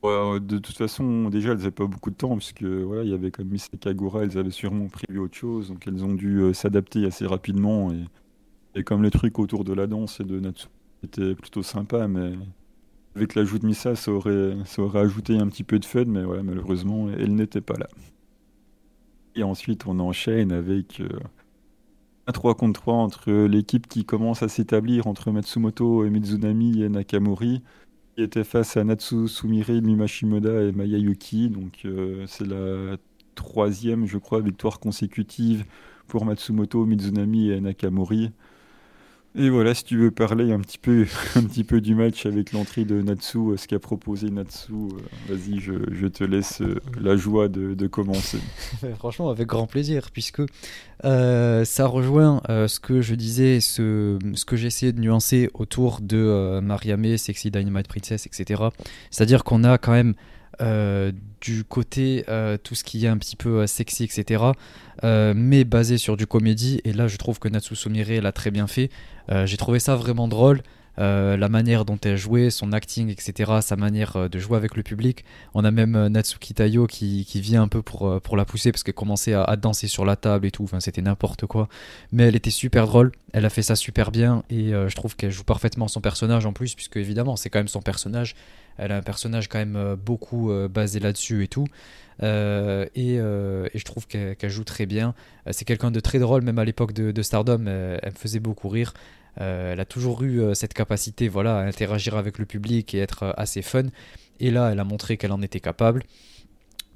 de toute façon, déjà, elles n'avaient pas beaucoup de temps, puisque voilà, il y avait comme Miss Kagura, elles avaient sûrement prévu autre chose, donc elles ont dû s'adapter assez rapidement. Et, comme le truc autour de la danse et de Natsu était plutôt sympa, mais avec l'ajout de Misa, ça aurait, ça aurait ajouté un petit peu de fun, mais ouais, malheureusement, elle n'était pas là. Et ensuite, on enchaîne avec un 3 contre 3 entre l'équipe qui commence à s'établir entre Matsumoto et Mizunami et Nakamori, qui était face à Natsu Sumire, Mimashimoda et Mayayuki. Donc, euh, c'est la troisième, je crois, victoire consécutive pour Matsumoto, Mizunami et Nakamori. Et voilà, si tu veux parler un petit peu, <laughs> un petit peu du match avec l'entrée de Natsu, euh, ce qu'a proposé Natsu, euh, vas-y, je, te laisse euh, la joie de, commencer. <laughs> Franchement, avec grand plaisir, puisque ça rejoint ce que je disais, ce, ce que j'essayais de nuancer autour de Mariame, Sexy Dynamite Princess, etc. C'est-à-dire qu'on a quand même euh, du côté euh, tout ce qui est un petit peu euh, sexy, etc. mais basé sur du comédie. Et là, je trouve que Natsu Sumire l'a très bien fait. J'ai trouvé ça vraiment drôle. la manière dont elle jouait, son acting, etc., sa manière de jouer avec le public. On a même Natsuki Tayo qui, qui, vient un peu pour, pour la pousser parce qu'elle commençait à, danser sur la table et tout, enfin, c'était n'importe quoi. Mais elle était super drôle, elle a fait ça super bien et je trouve qu'elle joue parfaitement son personnage en plus, puisque évidemment c'est quand même son personnage elle a un personnage quand même euh, beaucoup euh, basé là-dessus et tout. Euh, et, je trouve qu'elle joue très bien. c'est quelqu'un de très drôle, même à l'époque de, Stardom, elle me faisait beaucoup rire. elle a toujours eu cette capacité voilà, à interagir avec le public et être assez fun. Et là, elle a montré qu'elle en était capable.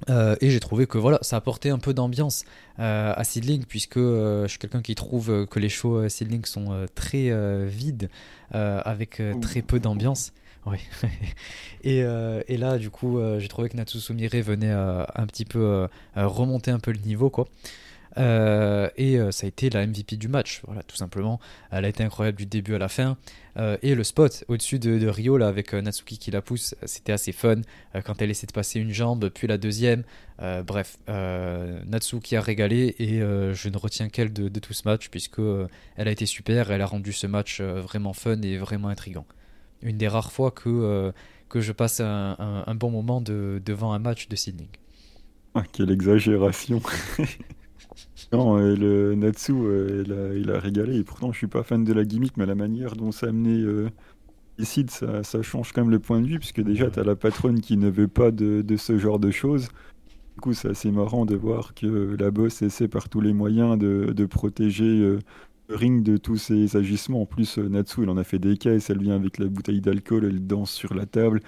et j'ai trouvé que voilà, ça apportait un peu d'ambiance à Seedling, puisque je suis quelqu'un qui trouve que les shows Seedling sont très vides, avec très peu d'ambiance. Oui. <laughs> et, euh, et, là, du coup, euh, j'ai trouvé que Natsu Sumire venait euh, un petit peu remonter un peu le niveau, quoi. et ça a été la MVP du match, voilà, tout simplement. Elle a été incroyable du début à la fin. et le spot au-dessus de, Rio, là, avec Natsuki qui la pousse, c'était assez fun. quand elle essaie de passer une jambe, puis la deuxième. bref, Natsuki a régalé et je ne retiens qu'elle de, de, tout ce match, puisque elle a été super. Elle a rendu ce match vraiment fun et vraiment intrigant une des rares fois que, euh, que je passe un, un, bon moment de, devant un match de Sydney. Ah, quelle exagération <laughs> Non, euh, le Natsu, euh, il, a, il, a, régalé. Et pourtant, je suis pas fan de la gimmick, mais la manière dont ça a amené ici, ça, ça, change quand même le point de vue, puisque déjà, tu as la patronne qui ne veut pas de, de ce genre de choses. Du coup, c'est assez marrant de voir que la boss essaie par tous les moyens de, de protéger ring de tous ses agissements. En plus, euh, Natsu, elle en a fait des caisses, elle vient avec la bouteille d'alcool, elle danse sur la table.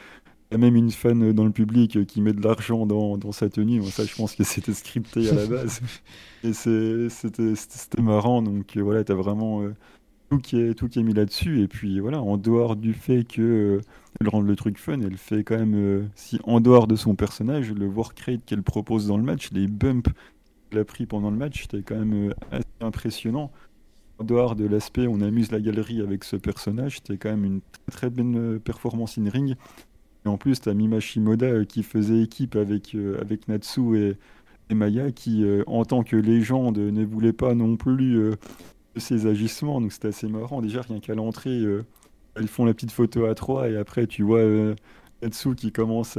Il y a même une fan euh, dans le public euh, qui met de l'argent dans, dans, sa tenue. ça, je pense que c'était scripté à la <laughs> base. Et c'était marrant. Donc voilà, tu as vraiment tout, qui est, tout qui est mis là-dessus. Et puis voilà, en dehors du fait que elle rend le truc fun, elle fait quand même, si en dehors de son personnage, le work qu'elle propose dans le match, les bumps qu'elle a pris pendant le match, c'était quand même assez impressionnant en dehors de l'aspect on amuse la galerie avec ce personnage, c'était quand même une très, bonne euh, performance in ring. Et en plus, tu as Mima Shimoda euh, qui faisait équipe avec, euh, avec Natsu et, Maya, qui, en tant que légende, ne voulait pas non plus de ses agissements. Donc c'était assez marrant. Déjà, rien qu'à l'entrée, elles font la petite photo à trois et après, tu vois Natsu qui commence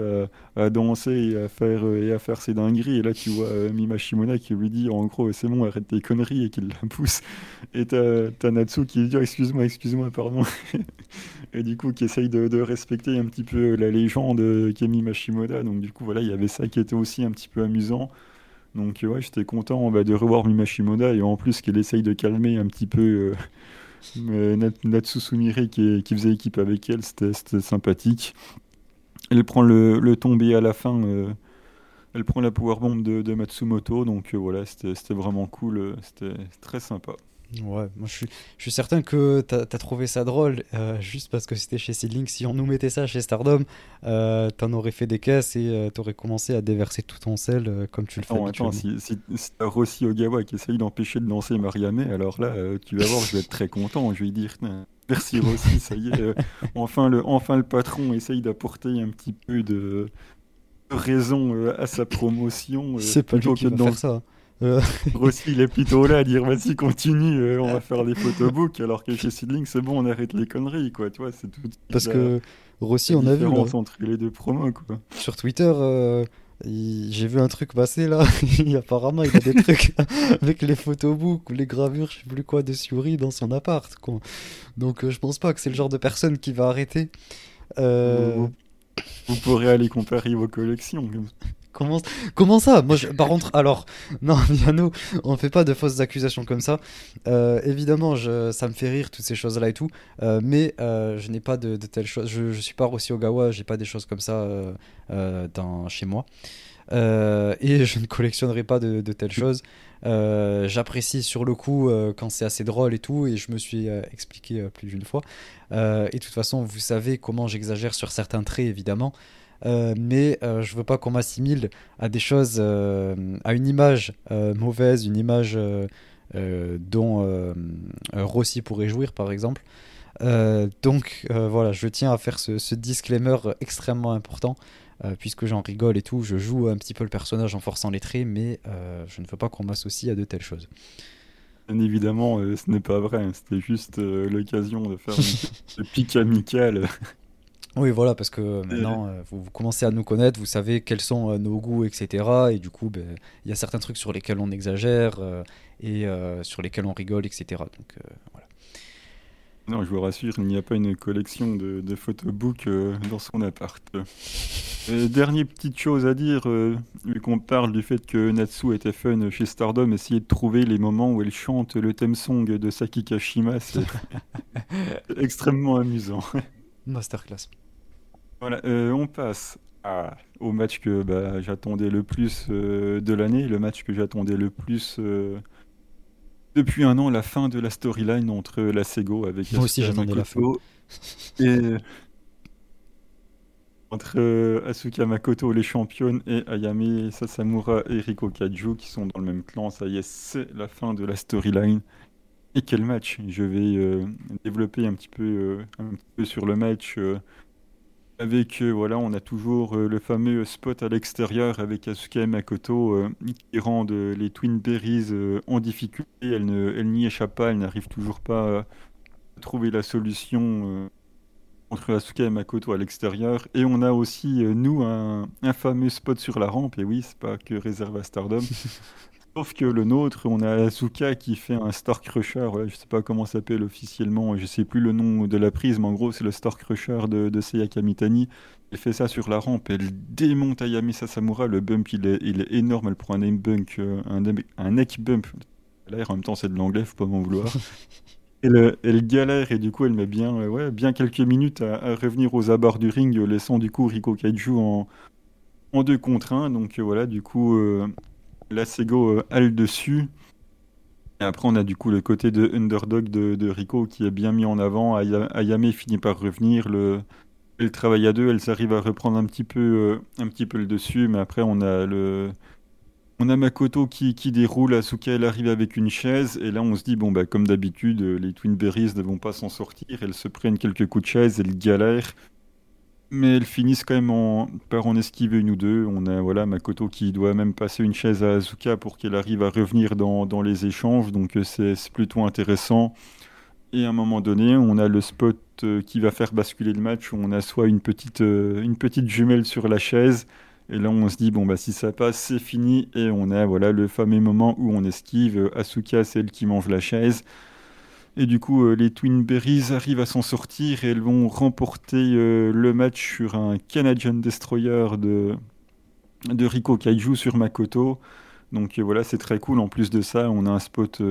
à, danser et à faire euh, et à faire ses dingueries. Et là tu vois euh, Mima Shimona qui lui dit en gros c'est bon arrête tes conneries et qu'il la pousse. Et t'as Natsu qui lui dit excuse-moi excuse-moi pardon. <laughs> Et du coup qui essaye de, respecter un petit peu la légende euh, qu'est Mima Shimoda donc du coup voilà il y avait ça qui était aussi un petit peu amusant. Donc ouais j'étais content bah, de revoir Mima Shimoda et en plus qu'elle essaye de calmer un petit peu <laughs> Natsu Sumire qui, qui faisait équipe avec elle c'était sympathique elle prend le, le tombé à la fin. Euh, elle prend la powerbomb de, de Matsumoto. Donc euh, voilà, c'était vraiment cool. Euh, c'était très sympa. Ouais, moi je suis, je suis certain que tu as, trouvé ça drôle juste parce que c'était chez Seedling. Si on nous mettait ça chez Stardom, euh, t'en aurais fait des caisses et tu t'aurais commencé à déverser tout ton sel comme tu le fais. attends, si, si, si t'as Rossi Ogawa qui essaye d'empêcher de danser Mariame, alors là, tu vas voir, je vais être très content. Je vais dire, Merci Rossi, ça y est. Euh, <laughs> enfin, le, enfin, le patron essaye d'apporter un petit peu de raison euh, à sa promotion. Euh, c'est pas lui qui va faire ça. Euh... Rossi, il est plutôt là à dire vas-y, <laughs> continue, on va faire des photobooks, alors que chez Sidling, c'est bon, on arrête les conneries, quoi. Tu vois, c'est tout. Parce que Rossi, on a vu. Là, entre les deux promos, quoi. Sur Twitter, j'ai vu un truc passer là. <laughs> Apparemment, il a des trucs <laughs> avec les photobooks ou les gravures, je sais plus quoi, de Suri dans son appart. Quoi. Donc, je pense pas que c'est le genre de personne qui va arrêter. Euh... Vous pourrez aller comparer vos collections. Comment, ça Moi, par contre, alors, <laughs> non, nous, on ne fait pas de fausses accusations comme ça. Euh, évidemment, je, ça me fait rire toutes ces choses-là et tout, euh, mais euh, je n'ai pas de, telles choses. Je, suis pas aussi Ogawa, j'ai pas des choses comme ça chez moi. et je ne collectionnerai pas de, de telles choses. J'apprécie sur le coup quand c'est assez drôle et tout, et je me suis expliqué plus d'une fois. et de toute façon, vous savez comment j'exagère sur certains traits, évidemment. Euh, mais euh, je veux pas qu'on m'assimile à des choses, euh, à une image mauvaise, une image dont Rossi pourrait jouir par exemple. donc voilà, je tiens à faire ce, disclaimer extrêmement important, puisque j'en rigole et tout, je joue un petit peu le personnage en forçant les traits, mais je ne veux pas qu'on m'associe à de telles choses. Bien évidemment, ce n'est pas vrai, c'était juste l'occasion de faire un pic amical. Oui, voilà, parce que maintenant, euh, vous, commencez à nous connaître, vous savez quels sont euh, nos goûts, etc. Et du coup, ben, il y a certains trucs sur lesquels on exagère euh, et sur lesquels on rigole, etc. Donc, voilà. Non, je vous rassure, il n'y a pas une collection de, de photobooks dans son appart. dernière petite chose à dire, vu qu'on parle du fait que Natsu était fun chez Stardom, essayer de trouver les moments où elle chante le theme song de Saki Kashima, c'est <laughs> extrêmement amusant. Masterclass. Voilà, euh, on passe au match que bah, j'attendais le plus euh, de l'année, le match que j'attendais le plus euh, depuis un an, la fin de la storyline entre la Sego avec Moi aussi j'attendais la fin. Et entre Asuka Makoto, les championnes, et Ayame Sasamura et Riko Kaju qui sont dans le même clan. Ça y est, c'est la fin de la storyline. Et quel match Je vais développer un petit, peu, un petit peu sur le match avec, euh, voilà, on a toujours euh, le fameux spot à l'extérieur avec Asuka et Makoto euh, qui rendent les Twin Berries en difficulté. Elle, n'y échappe pas, elle n'arrive toujours pas à trouver la solution entre Asuka et Makoto à l'extérieur. Et on a aussi, nous, un, fameux spot sur la rampe. Et oui, c'est pas que réservé à Stardom. <laughs> Sauf que le nôtre, on a Asuka qui fait un Star Crusher. je sais pas comment ça s'appelle officiellement, je sais plus le nom de la prise, mais en gros, c'est le Star Crusher de, de Seiya Kamitani. Elle fait ça sur la rampe, elle démonte Ayami Sasamura. Le bump, il est, il est énorme. Elle prend un, name bunk, euh, un, un neck bump. L'air, en même temps, c'est de l'anglais, faut pas m'en vouloir. <laughs> Elle, elle, galère et du coup elle met bien, euh, ouais, bien quelques minutes à, revenir aux abords du ring, laissant du coup Riko Kaiju en, en deux contre 1. Donc euh, voilà, du coup, la Sego a le dessus. Et après, on a du coup le côté de underdog de, Rico qui est bien mis en avant. Ayame finit par revenir. Le, elle travaille à deux, elle arrive à reprendre un petit peu, euh, un petit peu le dessus. Mais après, on a le. On a Makoto qui, qui déroule, Asuka elle arrive avec une chaise, et là on se dit, bon bah comme d'habitude, les Twin Berries ne vont pas s'en sortir, elles se prennent quelques coups de chaise, elles galèrent, mais elles finissent quand même par en esquiver une ou deux. On a voilà Makoto qui doit même passer une chaise à Azuka pour qu'elle arrive à revenir dans, les échanges, donc euh, c'est plutôt intéressant. Et à un moment donné, on a le spot euh, qui va faire basculer le match, où on a soit une petite, euh, une petite jumelle sur la chaise, et là on se dit, bon bah si ça passe, c'est fini, et on a voilà le fameux moment où on esquive, Asuka c'est elle qui mange la chaise, et du coup, euh, les Twin Berries arrivent à s'en sortir et elles vont remporter euh, le match sur un Canadian Destroyer de, de Rico Kaiju sur Makoto. Donc euh, voilà, c'est très cool. En plus de ça, on a un spot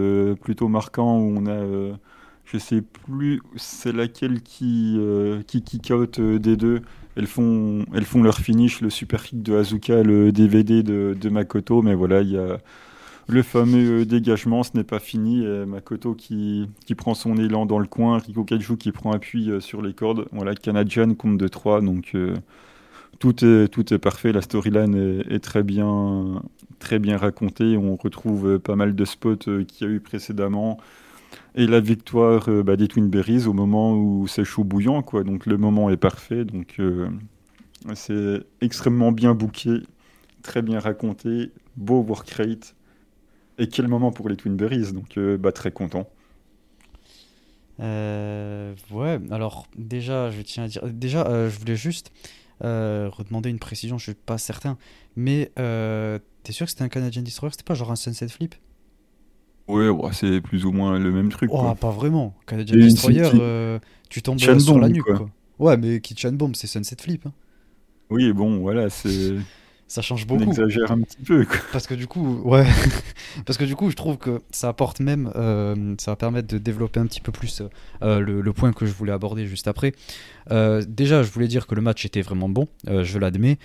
plutôt marquant où on a, je sais plus, c'est laquelle qui, qui kick out des deux. Elles font, elles font leur finish, le super kick de Azuka, le DVD de, de Makoto. Mais voilà, il y a le fameux euh, dégagement, ce n'est pas fini. Makoto qui, qui, prend son élan dans le coin, Riko Kaiju qui prend appui euh, sur les cordes. Voilà, Canadian compte de 3, donc euh, tout, est, tout est parfait. La storyline est, très, bien, très bien racontée. On retrouve pas mal de spots qu'il y a eu précédemment. Et la victoire bah, des Twin Berries au moment où c'est chaud bouillant, quoi. Donc le moment est parfait. Donc c'est extrêmement bien booké, très bien raconté, beau work rate. Et quel moment pour les Twin Berries, donc bah, très content. ouais, alors déjà, je tiens à dire. Déjà, je voulais juste redemander une précision, je suis pas certain. Mais t'es sûr que c'était un Canadian Destroyer? C'était pas genre un Sunset Flip? Ouais, c'est plus ou moins le même truc. Oh, pas vraiment. Canadian Destroyer, tu tombes sur la nuque. Quoi. Ouais, mais Kitchen Bomb, c'est Sunset Flip. Hein. Oui, bon, voilà, c'est. Ça change beaucoup. On exagère un petit peu. Parce que du coup, ouais. <laughs> Parce que du coup, je trouve que ça apporte même. Euh, ça va permettre de développer un petit peu plus euh, le, point que je voulais aborder juste après. Euh, déjà, je voulais dire que le match était vraiment bon, je l'admets.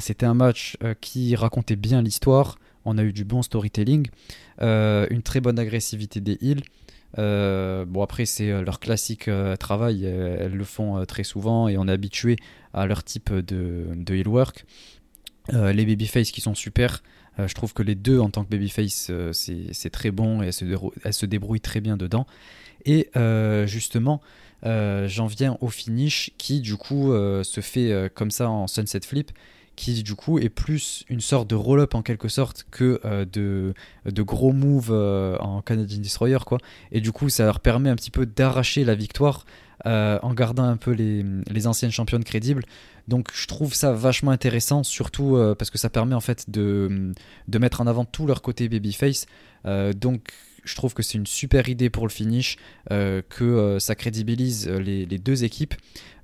C'était un match qui racontait bien l'histoire. On a eu du bon storytelling, une très bonne agressivité des heals. bon après c'est leur classique travail, elles, le font très souvent et on est habitué à leur type de, de heal work. Euh, les babyface qui sont super. Euh, je trouve que les deux en tant que babyface, euh, c'est très bon et elles se, débrouillent très bien dedans. Et justement, j'en viens au finish qui du coup se fait comme ça en sunset flip qui du coup est plus une sorte de roll-up en quelque sorte que de, de, gros moves en Canadian Destroyer quoi. Et du coup ça leur permet un petit peu d'arracher la victoire en gardant un peu les, anciennes championnes crédibles. Donc je trouve ça vachement intéressant, surtout euh, parce que ça permet en fait de, mettre en avant tout leur côté babyface. Euh, donc je trouve que c'est une super idée pour le finish, euh, que ça crédibilise les, deux équipes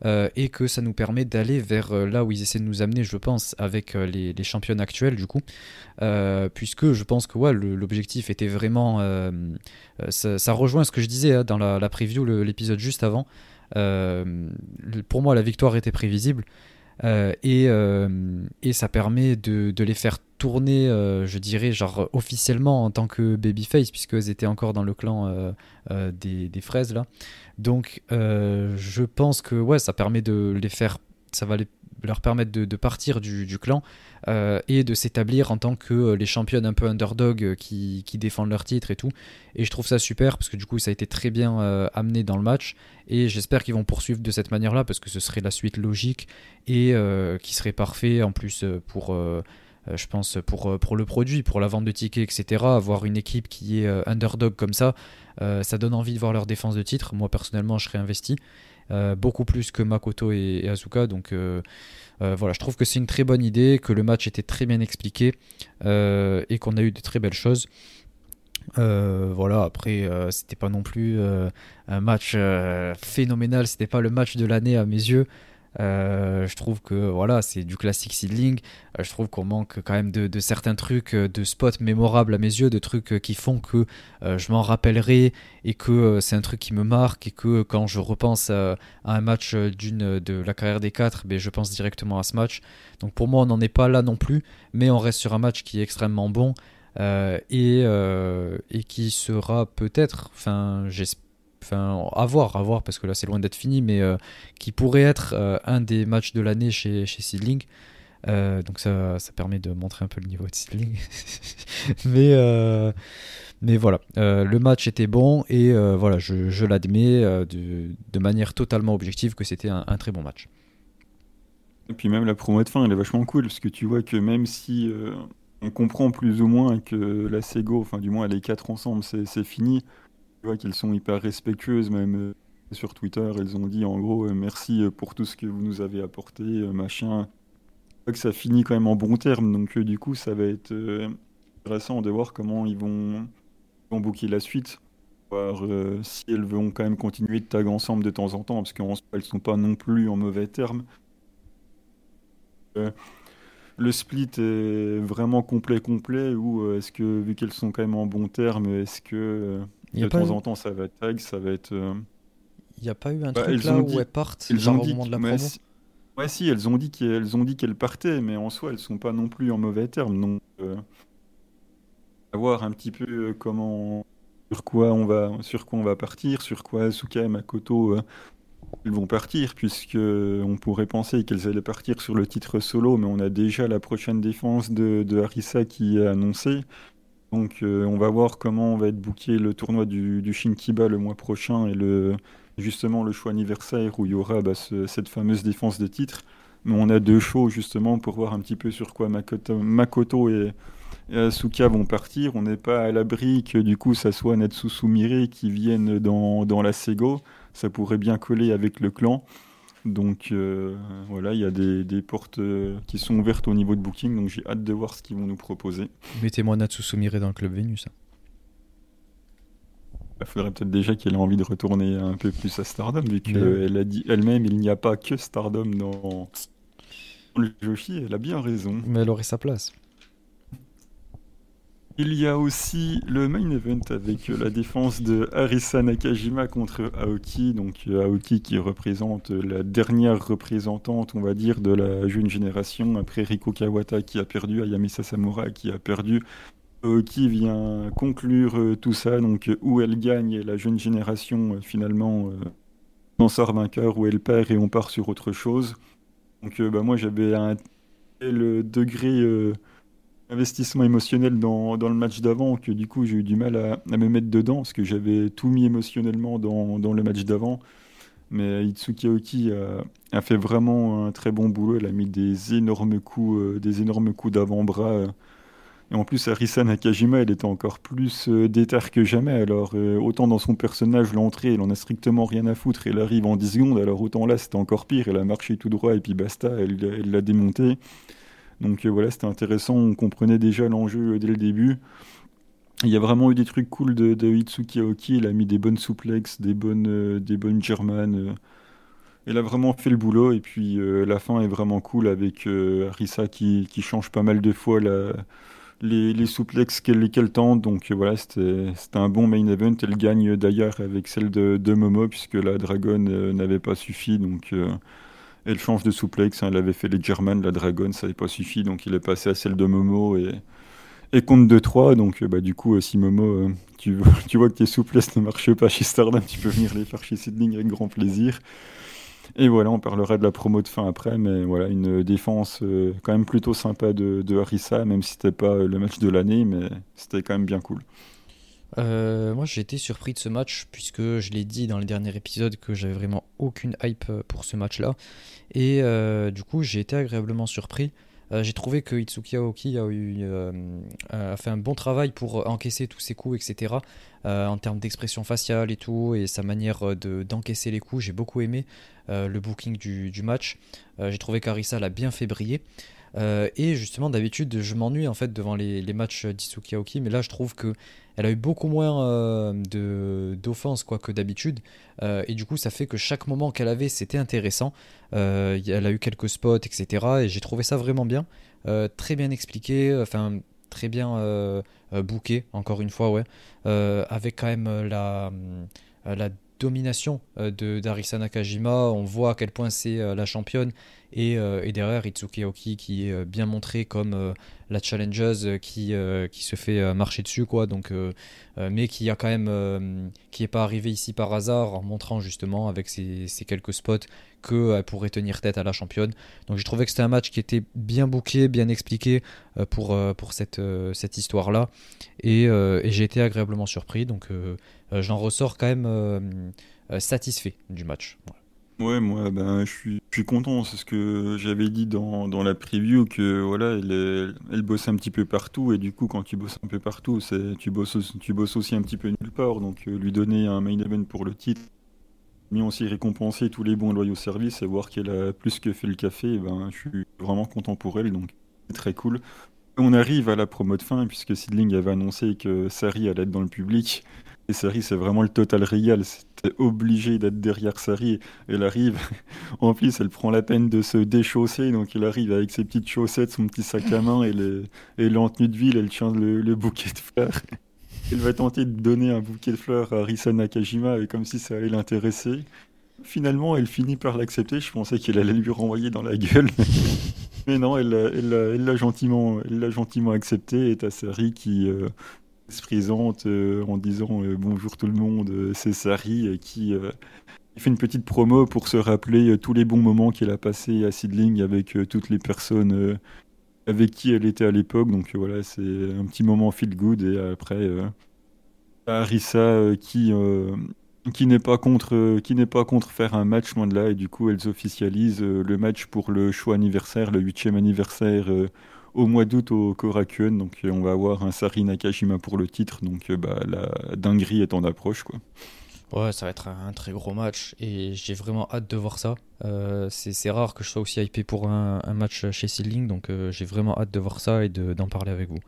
et que ça nous permet d'aller vers là où ils essaient de nous amener, je pense, avec les, les championnes actuelles du coup. puisque je pense que l'objectif était vraiment... Ça, rejoint ce que je disais hein, dans la preview, l'épisode juste avant. Pour moi, la victoire était prévisible. Euh, et, euh, et, ça permet de, de, les faire tourner, euh, je dirais, genre officiellement en tant que babyface, puisqu'elles étaient encore dans le clan des, des, fraises là. Donc je pense que ouais, ça permet de les faire, ça va les leur permettre de, partir du, clan euh, et de s'établir en tant que euh, les championnes un peu underdog euh, qui, défendent leur titre et tout. Et je trouve ça super parce que du coup ça a été très bien amené dans le match et j'espère qu'ils vont poursuivre de cette manière-là parce que ce serait la suite logique et qui serait parfait en plus pour... je pense pour, pour le produit, pour la vente de tickets, etc. Avoir une équipe qui est underdog comme ça, ça donne envie de voir leur défense de titre. Moi personnellement, je serais investi. Euh, beaucoup plus que Makoto et, Asuka. Donc euh, euh, voilà, je trouve que c'est une très bonne idée, que le match était très bien expliqué et qu'on a eu de très belles choses. voilà, après, c'était pas non plus un match phénoménal, c'était pas le match de l'année à mes yeux. Euh, je trouve que voilà, c'est du classique seedling. Euh, je trouve qu'on manque quand même de, certains trucs, euh, de spots mémorables à mes yeux, de trucs qui font que je m'en rappellerai et que c'est un truc qui me marque et que quand je repense à, un match d'une de la carrière des quatre, ben, je pense directement à ce match. Donc pour moi, on n'en est pas là non plus, mais on reste sur un match qui est extrêmement bon. et, et qui sera peut-être, enfin j'espère enfin à voir, à voir parce que là c'est loin d'être fini, mais euh, qui pourrait être euh, un des matchs de l'année chez, chez Seedling. Euh, donc ça, ça, permet de montrer un peu le niveau de Seedling. <laughs> mais, mais voilà, le match était bon et voilà, je, je l'admets de, manière totalement objective que c'était un, très bon match. Et puis même la promo de fin, elle est vachement cool parce que tu vois que même si on comprend plus ou moins que la Sego, enfin du moins les quatre ensemble, c'est fini tu vois qu'elles sont hyper respectueuses, même euh, sur Twitter, elles ont dit en gros euh, merci euh, pour tout ce que vous nous avez apporté, machin. Que ça finit quand même en bon terme, donc du coup ça va être intéressant de voir comment ils vont, la suite, voir si elles vont quand même continuer de tag ensemble de temps en temps, parce qu'elles sont pas non plus en mauvais termes. le split est vraiment complet complet ou est-ce que vu qu'elles sont quand même en bon terme, est-ce que de temps en temps, ça va être tag, ça va être. Euh, Il n'y a pas eu un bah, truc là où elles partent, genre au moment de la promo Ouais, si, elles ont dit qu'elles ont dit qu'elles partaient, mais en soi, elles sont pas non plus en mauvais termes. Donc, euh, à voir un petit peu euh, comment, sur quoi on va, sur quoi on va partir, sur quoi Asuka et Makoto ils vont partir, puisque on pourrait penser qu'elles allaient partir sur le titre solo, mais on a déjà la prochaine défense de, de Harissa qui est annoncée. Donc euh, on va voir comment on va être booké le tournoi du, Shinkiba le mois prochain et le, justement le choix anniversaire où il y aura bah, cette fameuse défense de titre. Mais on a deux shows justement pour voir un petit peu sur quoi Makoto, et, et vont partir. On n'est pas à l'abri que du coup ça soit Natsu Sumire qui vienne dans la Sego. Ça pourrait bien coller avec le clan. Donc euh, voilà, il y a des, des portes euh, qui sont ouvertes au niveau de Booking, donc j'ai hâte de voir ce qu'ils vont nous proposer. Mettez-moi Natsu Sumire dans le club Vénus. Il faudrait peut-être déjà qu'elle ait envie de retourner un peu plus à Stardom, vu qu'elle a dit elle-même il n'y a pas que Stardom dans le Joshi, elle a bien raison. Mais elle aurait sa place. Il y a aussi le main event avec la défense de Arisa Nakajima contre Aoki. Donc Aoki qui représente la dernière représentante, on va dire, de la jeune génération après Riko Kawata qui a perdu, Ayamisa Samura qui a perdu. Aoki vient conclure euh, tout ça, donc où elle gagne la jeune génération euh, finalement en sort vainqueur, où elle perd et on part sur autre chose. Donc bah, moi j'avais un tel degré investissement émotionnel dans, dans le match d'avant que du coup j'ai eu du mal à, me mettre dedans parce que j'avais tout mis émotionnellement dans, dans le match d'avant. Mais Itsuki Aoki a, fait vraiment un très bon boulot. Elle a mis des énormes coups, euh, des énormes coups d'avant-bras. Et en plus, Arisa Nakajima, elle était encore plus euh, déterre que jamais. Alors, euh, autant dans son personnage, l'entrée, elle en a strictement rien à foutre. Elle arrive en 10 secondes. Alors, autant là, c'était encore pire. Elle a marché tout droit et puis basta, elle l'a démonté. Donc euh, voilà, c'était intéressant, on comprenait déjà l'enjeu euh, dès le début. Il y a vraiment eu des trucs cool de, de Aoki, il a mis des bonnes souplexes, des bonnes, euh, des bonnes germanes. Elle a vraiment fait le boulot et puis la fin est vraiment cool avec Arisa qui, change pas mal de fois les, les souplexes qu'elle tente. Donc voilà, c'était un bon main event. Elle gagne d'ailleurs avec celle de, de, Momo puisque la Dragon n'avait pas suffi. Donc elle change de souplex. Hein, elle avait fait les German, la Dragon, ça n'avait pas suffi. Donc il est passé à celle de Momo et, et compte de 3. Donc euh, bah, du coup, euh, si Momo, euh, tu, <laughs> tu, vois que tes souplesses ne marchent pas chez Stardom, tu peux venir les faire chez Sidling avec grand plaisir. Et voilà, on parlera de la promo de fin après, mais voilà, une défense quand même plutôt sympa de, de Harissa, même si c'était pas le match de l'année, mais c'était quand même bien cool. Euh, moi j'ai été surpris de ce match puisque je l'ai dit dans le dernier épisode que j'avais vraiment aucune hype euh, pour ce match là et euh, du coup j'ai été agréablement surpris. J'ai trouvé que Itsuki Aoki a, eu, fait un bon travail pour encaisser tous ses coups etc en termes d'expression faciale et tout et sa manière d'encaisser les coups. J'ai beaucoup aimé le booking du, du match. J'ai trouvé qu'Arisa l'a bien fait briller euh, et justement, d'habitude, je m'ennuie en fait devant les, matchs d'Itsuki Aoki, mais là, je trouve que elle a eu beaucoup moins euh, de d'offenses quoi que d'habitude, euh, et du coup, ça fait que chaque moment qu'elle avait, c'était intéressant. Euh, elle a eu quelques spots, etc. Et j'ai trouvé ça vraiment bien, très bien expliqué, enfin très bien booké, encore une fois, ouais, avec quand même la la domination de d'Arisa Nakajima. On voit à quel point c'est la championne et, euh, et, derrière Itsuki Aoki qui est euh, bien montré comme euh, la challengeuse qui, se fait marcher dessus quoi donc mais qui a quand même qui est pas arrivé ici par hasard en montrant justement avec ces quelques spots qu'elle pourrait tenir tête à la championne donc j'ai trouvé que c'était un match qui était bien bouclé bien expliqué pour, pour cette, cette histoire là et, et j'ai été agréablement surpris donc j'en ressors quand même satisfait du match. Ouais, moi, ben, je suis, je suis content. C'est ce que j'avais dit dans, dans la preview que voilà, elle, elle bosse un petit peu partout et du coup, quand tu bosses un peu partout, c'est tu bosses, tu bosses aussi un petit peu nulle part. Donc, euh, lui donner un main event pour le titre, mais aussi récompenser tous les bons loyaux services et voir qu'elle a plus que fait le café, ben, je suis vraiment content pour elle. Donc, c'est très cool. On arrive à la promo de fin puisque Sidling avait annoncé que Sari allait être dans le public. Et Sari, c'est vraiment le total régal. C'était obligé d'être derrière Sari. Elle arrive, <laughs> en plus, elle prend la peine de se déchausser. Donc, elle arrive avec ses petites chaussettes, son petit sac à main et, les, et de ville, elle tient le, le, bouquet de fleurs. Elle va tenter de donner un bouquet de fleurs à Risa Nakajima, et comme si ça allait l'intéresser. Finalement, elle finit par l'accepter. Je pensais qu'elle allait lui renvoyer dans la gueule. <laughs> Mais non, elle l'a elle, elle, elle gentiment, accepté. Et t'as Sari qui. Euh, se présente euh, en disant euh, bonjour tout le monde, euh, c'est Sari qui fait une petite promo pour se rappeler tous les bons moments qu'elle a passés à Sidling avec toutes les personnes avec qui elle était à l'époque. Donc voilà, c'est un petit moment feel good et après Arisa qui qui n'est pas contre pas contre faire un match loin de là et du coup elles officialisent le match pour le show anniversaire, le huitième anniversaire au mois d'août au Korakuen. Donc on va avoir un Sari Nakajima pour le titre. Donc bah, la dinguerie est en approche. quoi. Ouais, ça va être un, très gros match et j'ai vraiment hâte de voir ça. Euh, c'est rare que je sois aussi hypé pour un, match chez Seedling, donc euh, j'ai vraiment hâte de voir ça et d'en parler avec vous.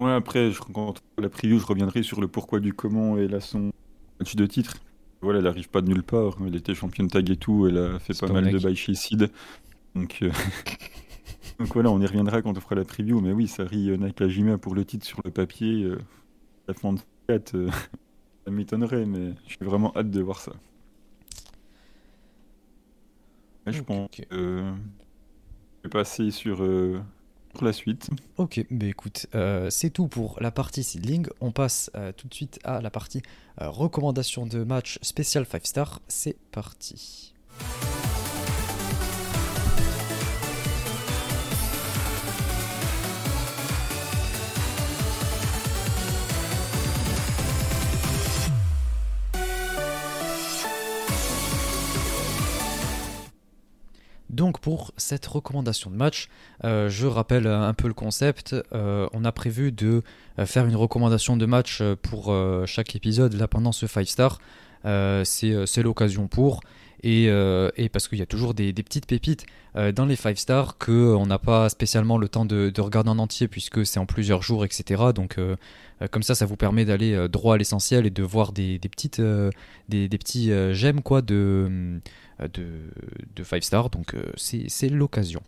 Ouais, après, je, quand la preview, je reviendrai sur le pourquoi du comment et là son match de titre. Voilà, elle arrive pas de nulle part. Elle était championne tag et tout. Elle a fait pas mal de bails chez Seed. Donc, euh, <laughs> donc voilà, on y reviendra quand on fera la preview. Mais oui, ça rit Nakajima pour le titre sur le papier. la fin de 4. Ça m'étonnerait, mais je suis vraiment hâte de voir ça. je pense que je vais passer sur, euh, la suite. Ok, bah écoute, euh, c'est tout pour la partie seedling. On passe euh, tout de suite à la partie recommandation de match spécial 5 star. C'est parti. Donc pour cette recommandation de match, euh, je rappelle un peu le concept. Euh, on a prévu de euh, faire une recommandation de match pour chaque épisode là pendant ce 5 star. C'est l'occasion pour. Et, parce qu'il y a toujours des, petites pépites dans les 5 stars qu'on n'a pas spécialement le temps de, regarder en entier puisque c'est en plusieurs jours, etc. Donc comme ça, ça vous permet d'aller droit à l'essentiel et de voir des, petites, des, petits j'aime quoi de de, de 5 stars, donc euh, c'est l'occasion.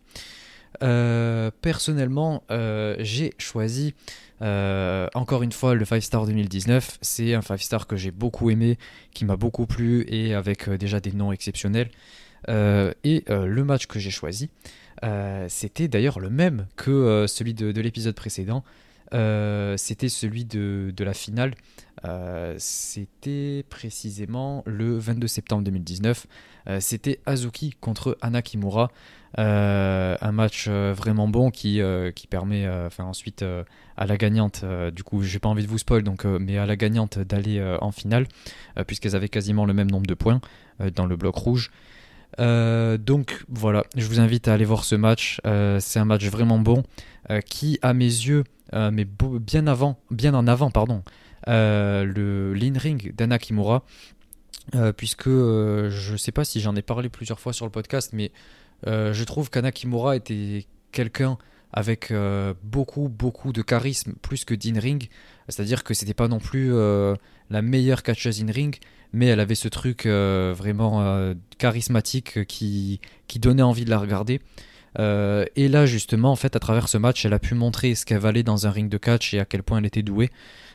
Euh, personnellement, euh, j'ai choisi encore une fois le 5 star 2019. C'est un 5 star que j'ai beaucoup aimé, qui m'a beaucoup plu et avec déjà des noms exceptionnels. et le match que j'ai choisi, c'était d'ailleurs le même que celui de, de l'épisode précédent. c'était celui de, la finale. C'était précisément le 22 septembre 2019. Euh, c'était Azuki contre Anna Kimura. Euh, un match euh, vraiment bon qui, qui permet ensuite à la gagnante, du coup j'ai pas envie de vous spoil, donc, mais à la gagnante d'aller en finale, puisqu'elles avaient quasiment le même nombre de points dans le bloc rouge. donc voilà, je vous invite à aller voir ce match. c'est un match vraiment bon qui, à mes yeux, mais bien avant, bien en avant, pardon, le l'in-ring d'Anna Kimura euh, puisque euh, je ne sais pas si j'en ai parlé plusieurs fois sur le podcast, mais euh, je trouve qu'Anna Kimura était quelqu'un avec beaucoup, beaucoup de charisme, plus que d'in-ring. C'est-à-dire que c'était pas non plus la meilleure catcheuse in-ring, mais elle avait ce truc vraiment charismatique qui, qui donnait envie de la regarder. et là, justement, en fait, à travers ce match, elle a pu montrer ce qu'elle valait dans un ring de catch et à quel point elle était douée.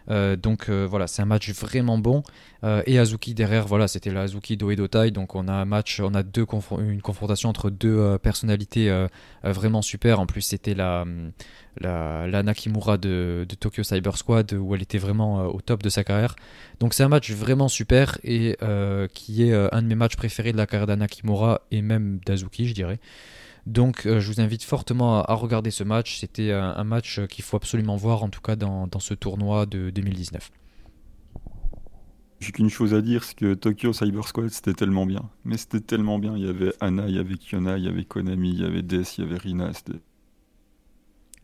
Euh, donc euh, voilà, c'est un match vraiment bon. Euh, et Azuki derrière, voilà, c'était la Azuki Doedotai. Donc on a un match, on a deux une confrontation entre deux personnalités vraiment super. En plus, c'était la, la, Nakimura de, de, Tokyo Cyber Squad où elle était vraiment au top de sa carrière. Donc c'est un match vraiment super et qui est un de mes matchs préférés de la carrière d'Anakimura et même d'Azuki, je dirais. Donc euh, je vous invite fortement à, regarder ce match. C'était un, match qu'il faut absolument voir, en tout cas dans, ce tournoi de 2019. J'ai qu'une chose à dire, c'est que Tokyo Cyber Squad c'était tellement bien. Mais c'était tellement bien. Il y avait Anna, il y avait Kiona, il y avait Konami, il y avait Death, il y avait Rina. C'était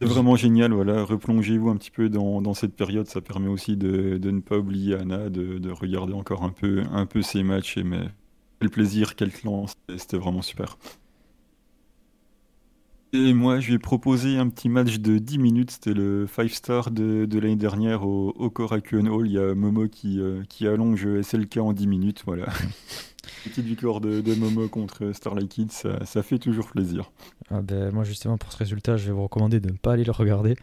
vraiment génial. Voilà, replongez-vous un petit peu dans, cette période. Ça permet aussi de, ne pas oublier Anna, de, regarder encore un peu, un peu ses matchs. Et mais quel plaisir, quel clan. C'était vraiment super. Et moi, je lui ai proposé un petit match de 10 minutes. C'était le 5 star de, l'année dernière au, au Korakuen Hall. Il y a Momo qui, euh, qui allonge SLK en 10 minutes. Voilà. <laughs> Petite victoire de, Momo contre Starlight Kid, ça, fait toujours plaisir. Ah ben, moi, justement, pour ce résultat, je vais vous recommander de ne pas aller le regarder.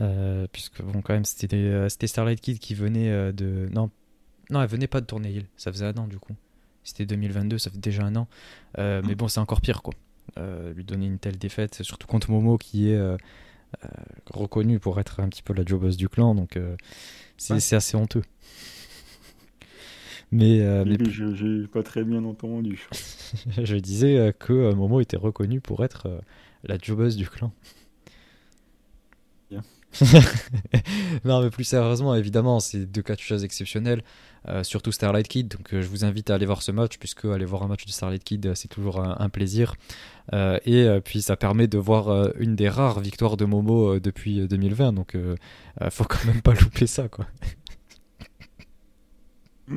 Euh, puisque, bon, quand même, c'était euh, Starlight Kid qui venait de. Non, non, elle venait pas de tourner Hill. Ça faisait un an, du coup. C'était 2022, ça fait déjà un an. Mais mm. bon, c'est encore pire, quoi. Euh, lui donner une telle défaite, surtout contre Momo qui est euh, euh, reconnu pour être un petit peu la jobos du clan, donc c'est assez honteux. <laughs> Mais, je j'ai pas très bien entendu. <laughs> je disais que Momo était reconnu pour être la jobos du clan. <laughs> non, mais plus sérieusement, évidemment, c'est deux cas de choses exceptionnels, euh, surtout Starlight Kid. Donc, euh, je vous invite à aller voir ce match, puisque aller voir un match de Starlight Kid, euh, c'est toujours un, un plaisir. Euh, et puis, ça permet de voir une des rares victoires de Momo depuis euh, 2020. Donc, faut quand même pas <laughs> louper ça, quoi. <laughs>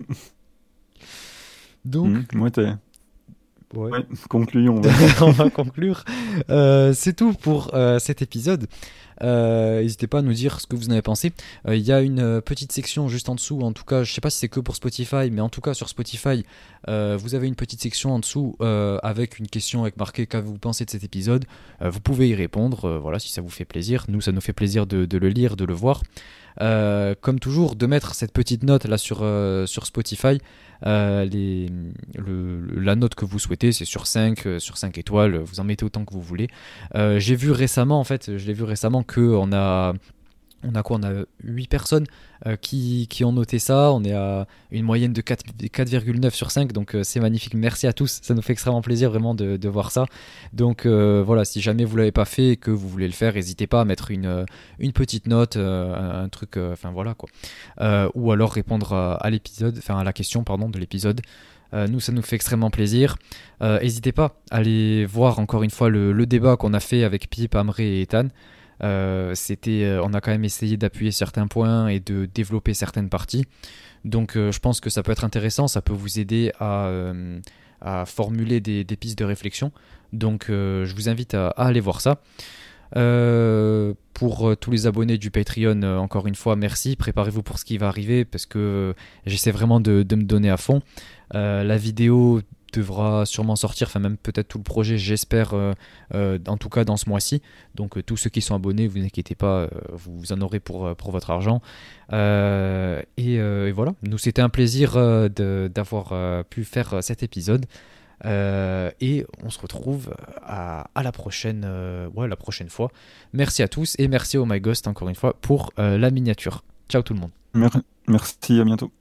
Donc, Mmh, moi, t'es. Ouais. Ouais, <laughs> concluons. ouais. <laughs> on va conclure. Euh, c'est tout pour euh, cet épisode. Euh, N'hésitez pas à nous dire ce que vous en avez pensé. Il y a une petite section juste en dessous. En tout cas, je sais pas si c'est que pour Spotify, mais en tout cas sur Spotify, vous avez une petite section en dessous avec une question avec marqué qu'avez-vous pensé de cet épisode? Vous pouvez y répondre. voilà, si ça vous fait plaisir. Nous, ça nous fait plaisir de, de le lire, de le voir. Euh, comme toujours, de mettre cette petite note là sur, euh, Spotify. Euh, la note que vous souhaitez, c'est sur 5, euh, sur 5 étoiles, vous en mettez autant que vous voulez. J'ai vu récemment, en fait, je l'ai vu récemment que on a, on a quoi? On a 8 personnes euh, qui, ont noté ça. On est à une moyenne de 4 4,9 sur 5, donc euh, c'est magnifique. Merci à tous, ça nous fait extrêmement plaisir vraiment de, voir ça. Donc euh, voilà, si jamais vous l'avez pas fait et que vous voulez le faire, n'hésitez pas à mettre une, petite note, un, truc, enfin voilà quoi. Ou alors répondre à, l'épisode, enfin à la question pardon de l'épisode. Nous, ça nous fait extrêmement plaisir. N'hésitez pas à aller voir encore une fois le, le débat qu'on a fait avec Pip, Amré et Ethan. Euh, c'était, euh, on a quand même essayé d'appuyer certains points et de développer certaines parties. Donc, euh, je pense que ça peut être intéressant. Ça peut vous aider à, formuler des, pistes de réflexion. Donc, je vous invite à, aller voir ça. Pour tous les abonnés du Patreon, encore une fois, merci. Préparez-vous pour ce qui va arriver parce que j'essaie vraiment de, me donner à fond. La vidéo devra sûrement sortir, enfin même peut-être tout le projet, j'espère, euh, euh, en tout cas dans ce mois-ci. Donc euh, tous ceux qui sont abonnés, vous inquiétez pas, vous en aurez pour, votre argent. Et, voilà, nous c'était un plaisir d'avoir pu faire cet épisode. Et on se retrouve à, la prochaine, ouais, la prochaine fois. Merci à tous et merci au My Ghost encore une fois pour la miniature. Ciao tout le monde. Mer- Merci, à bientôt.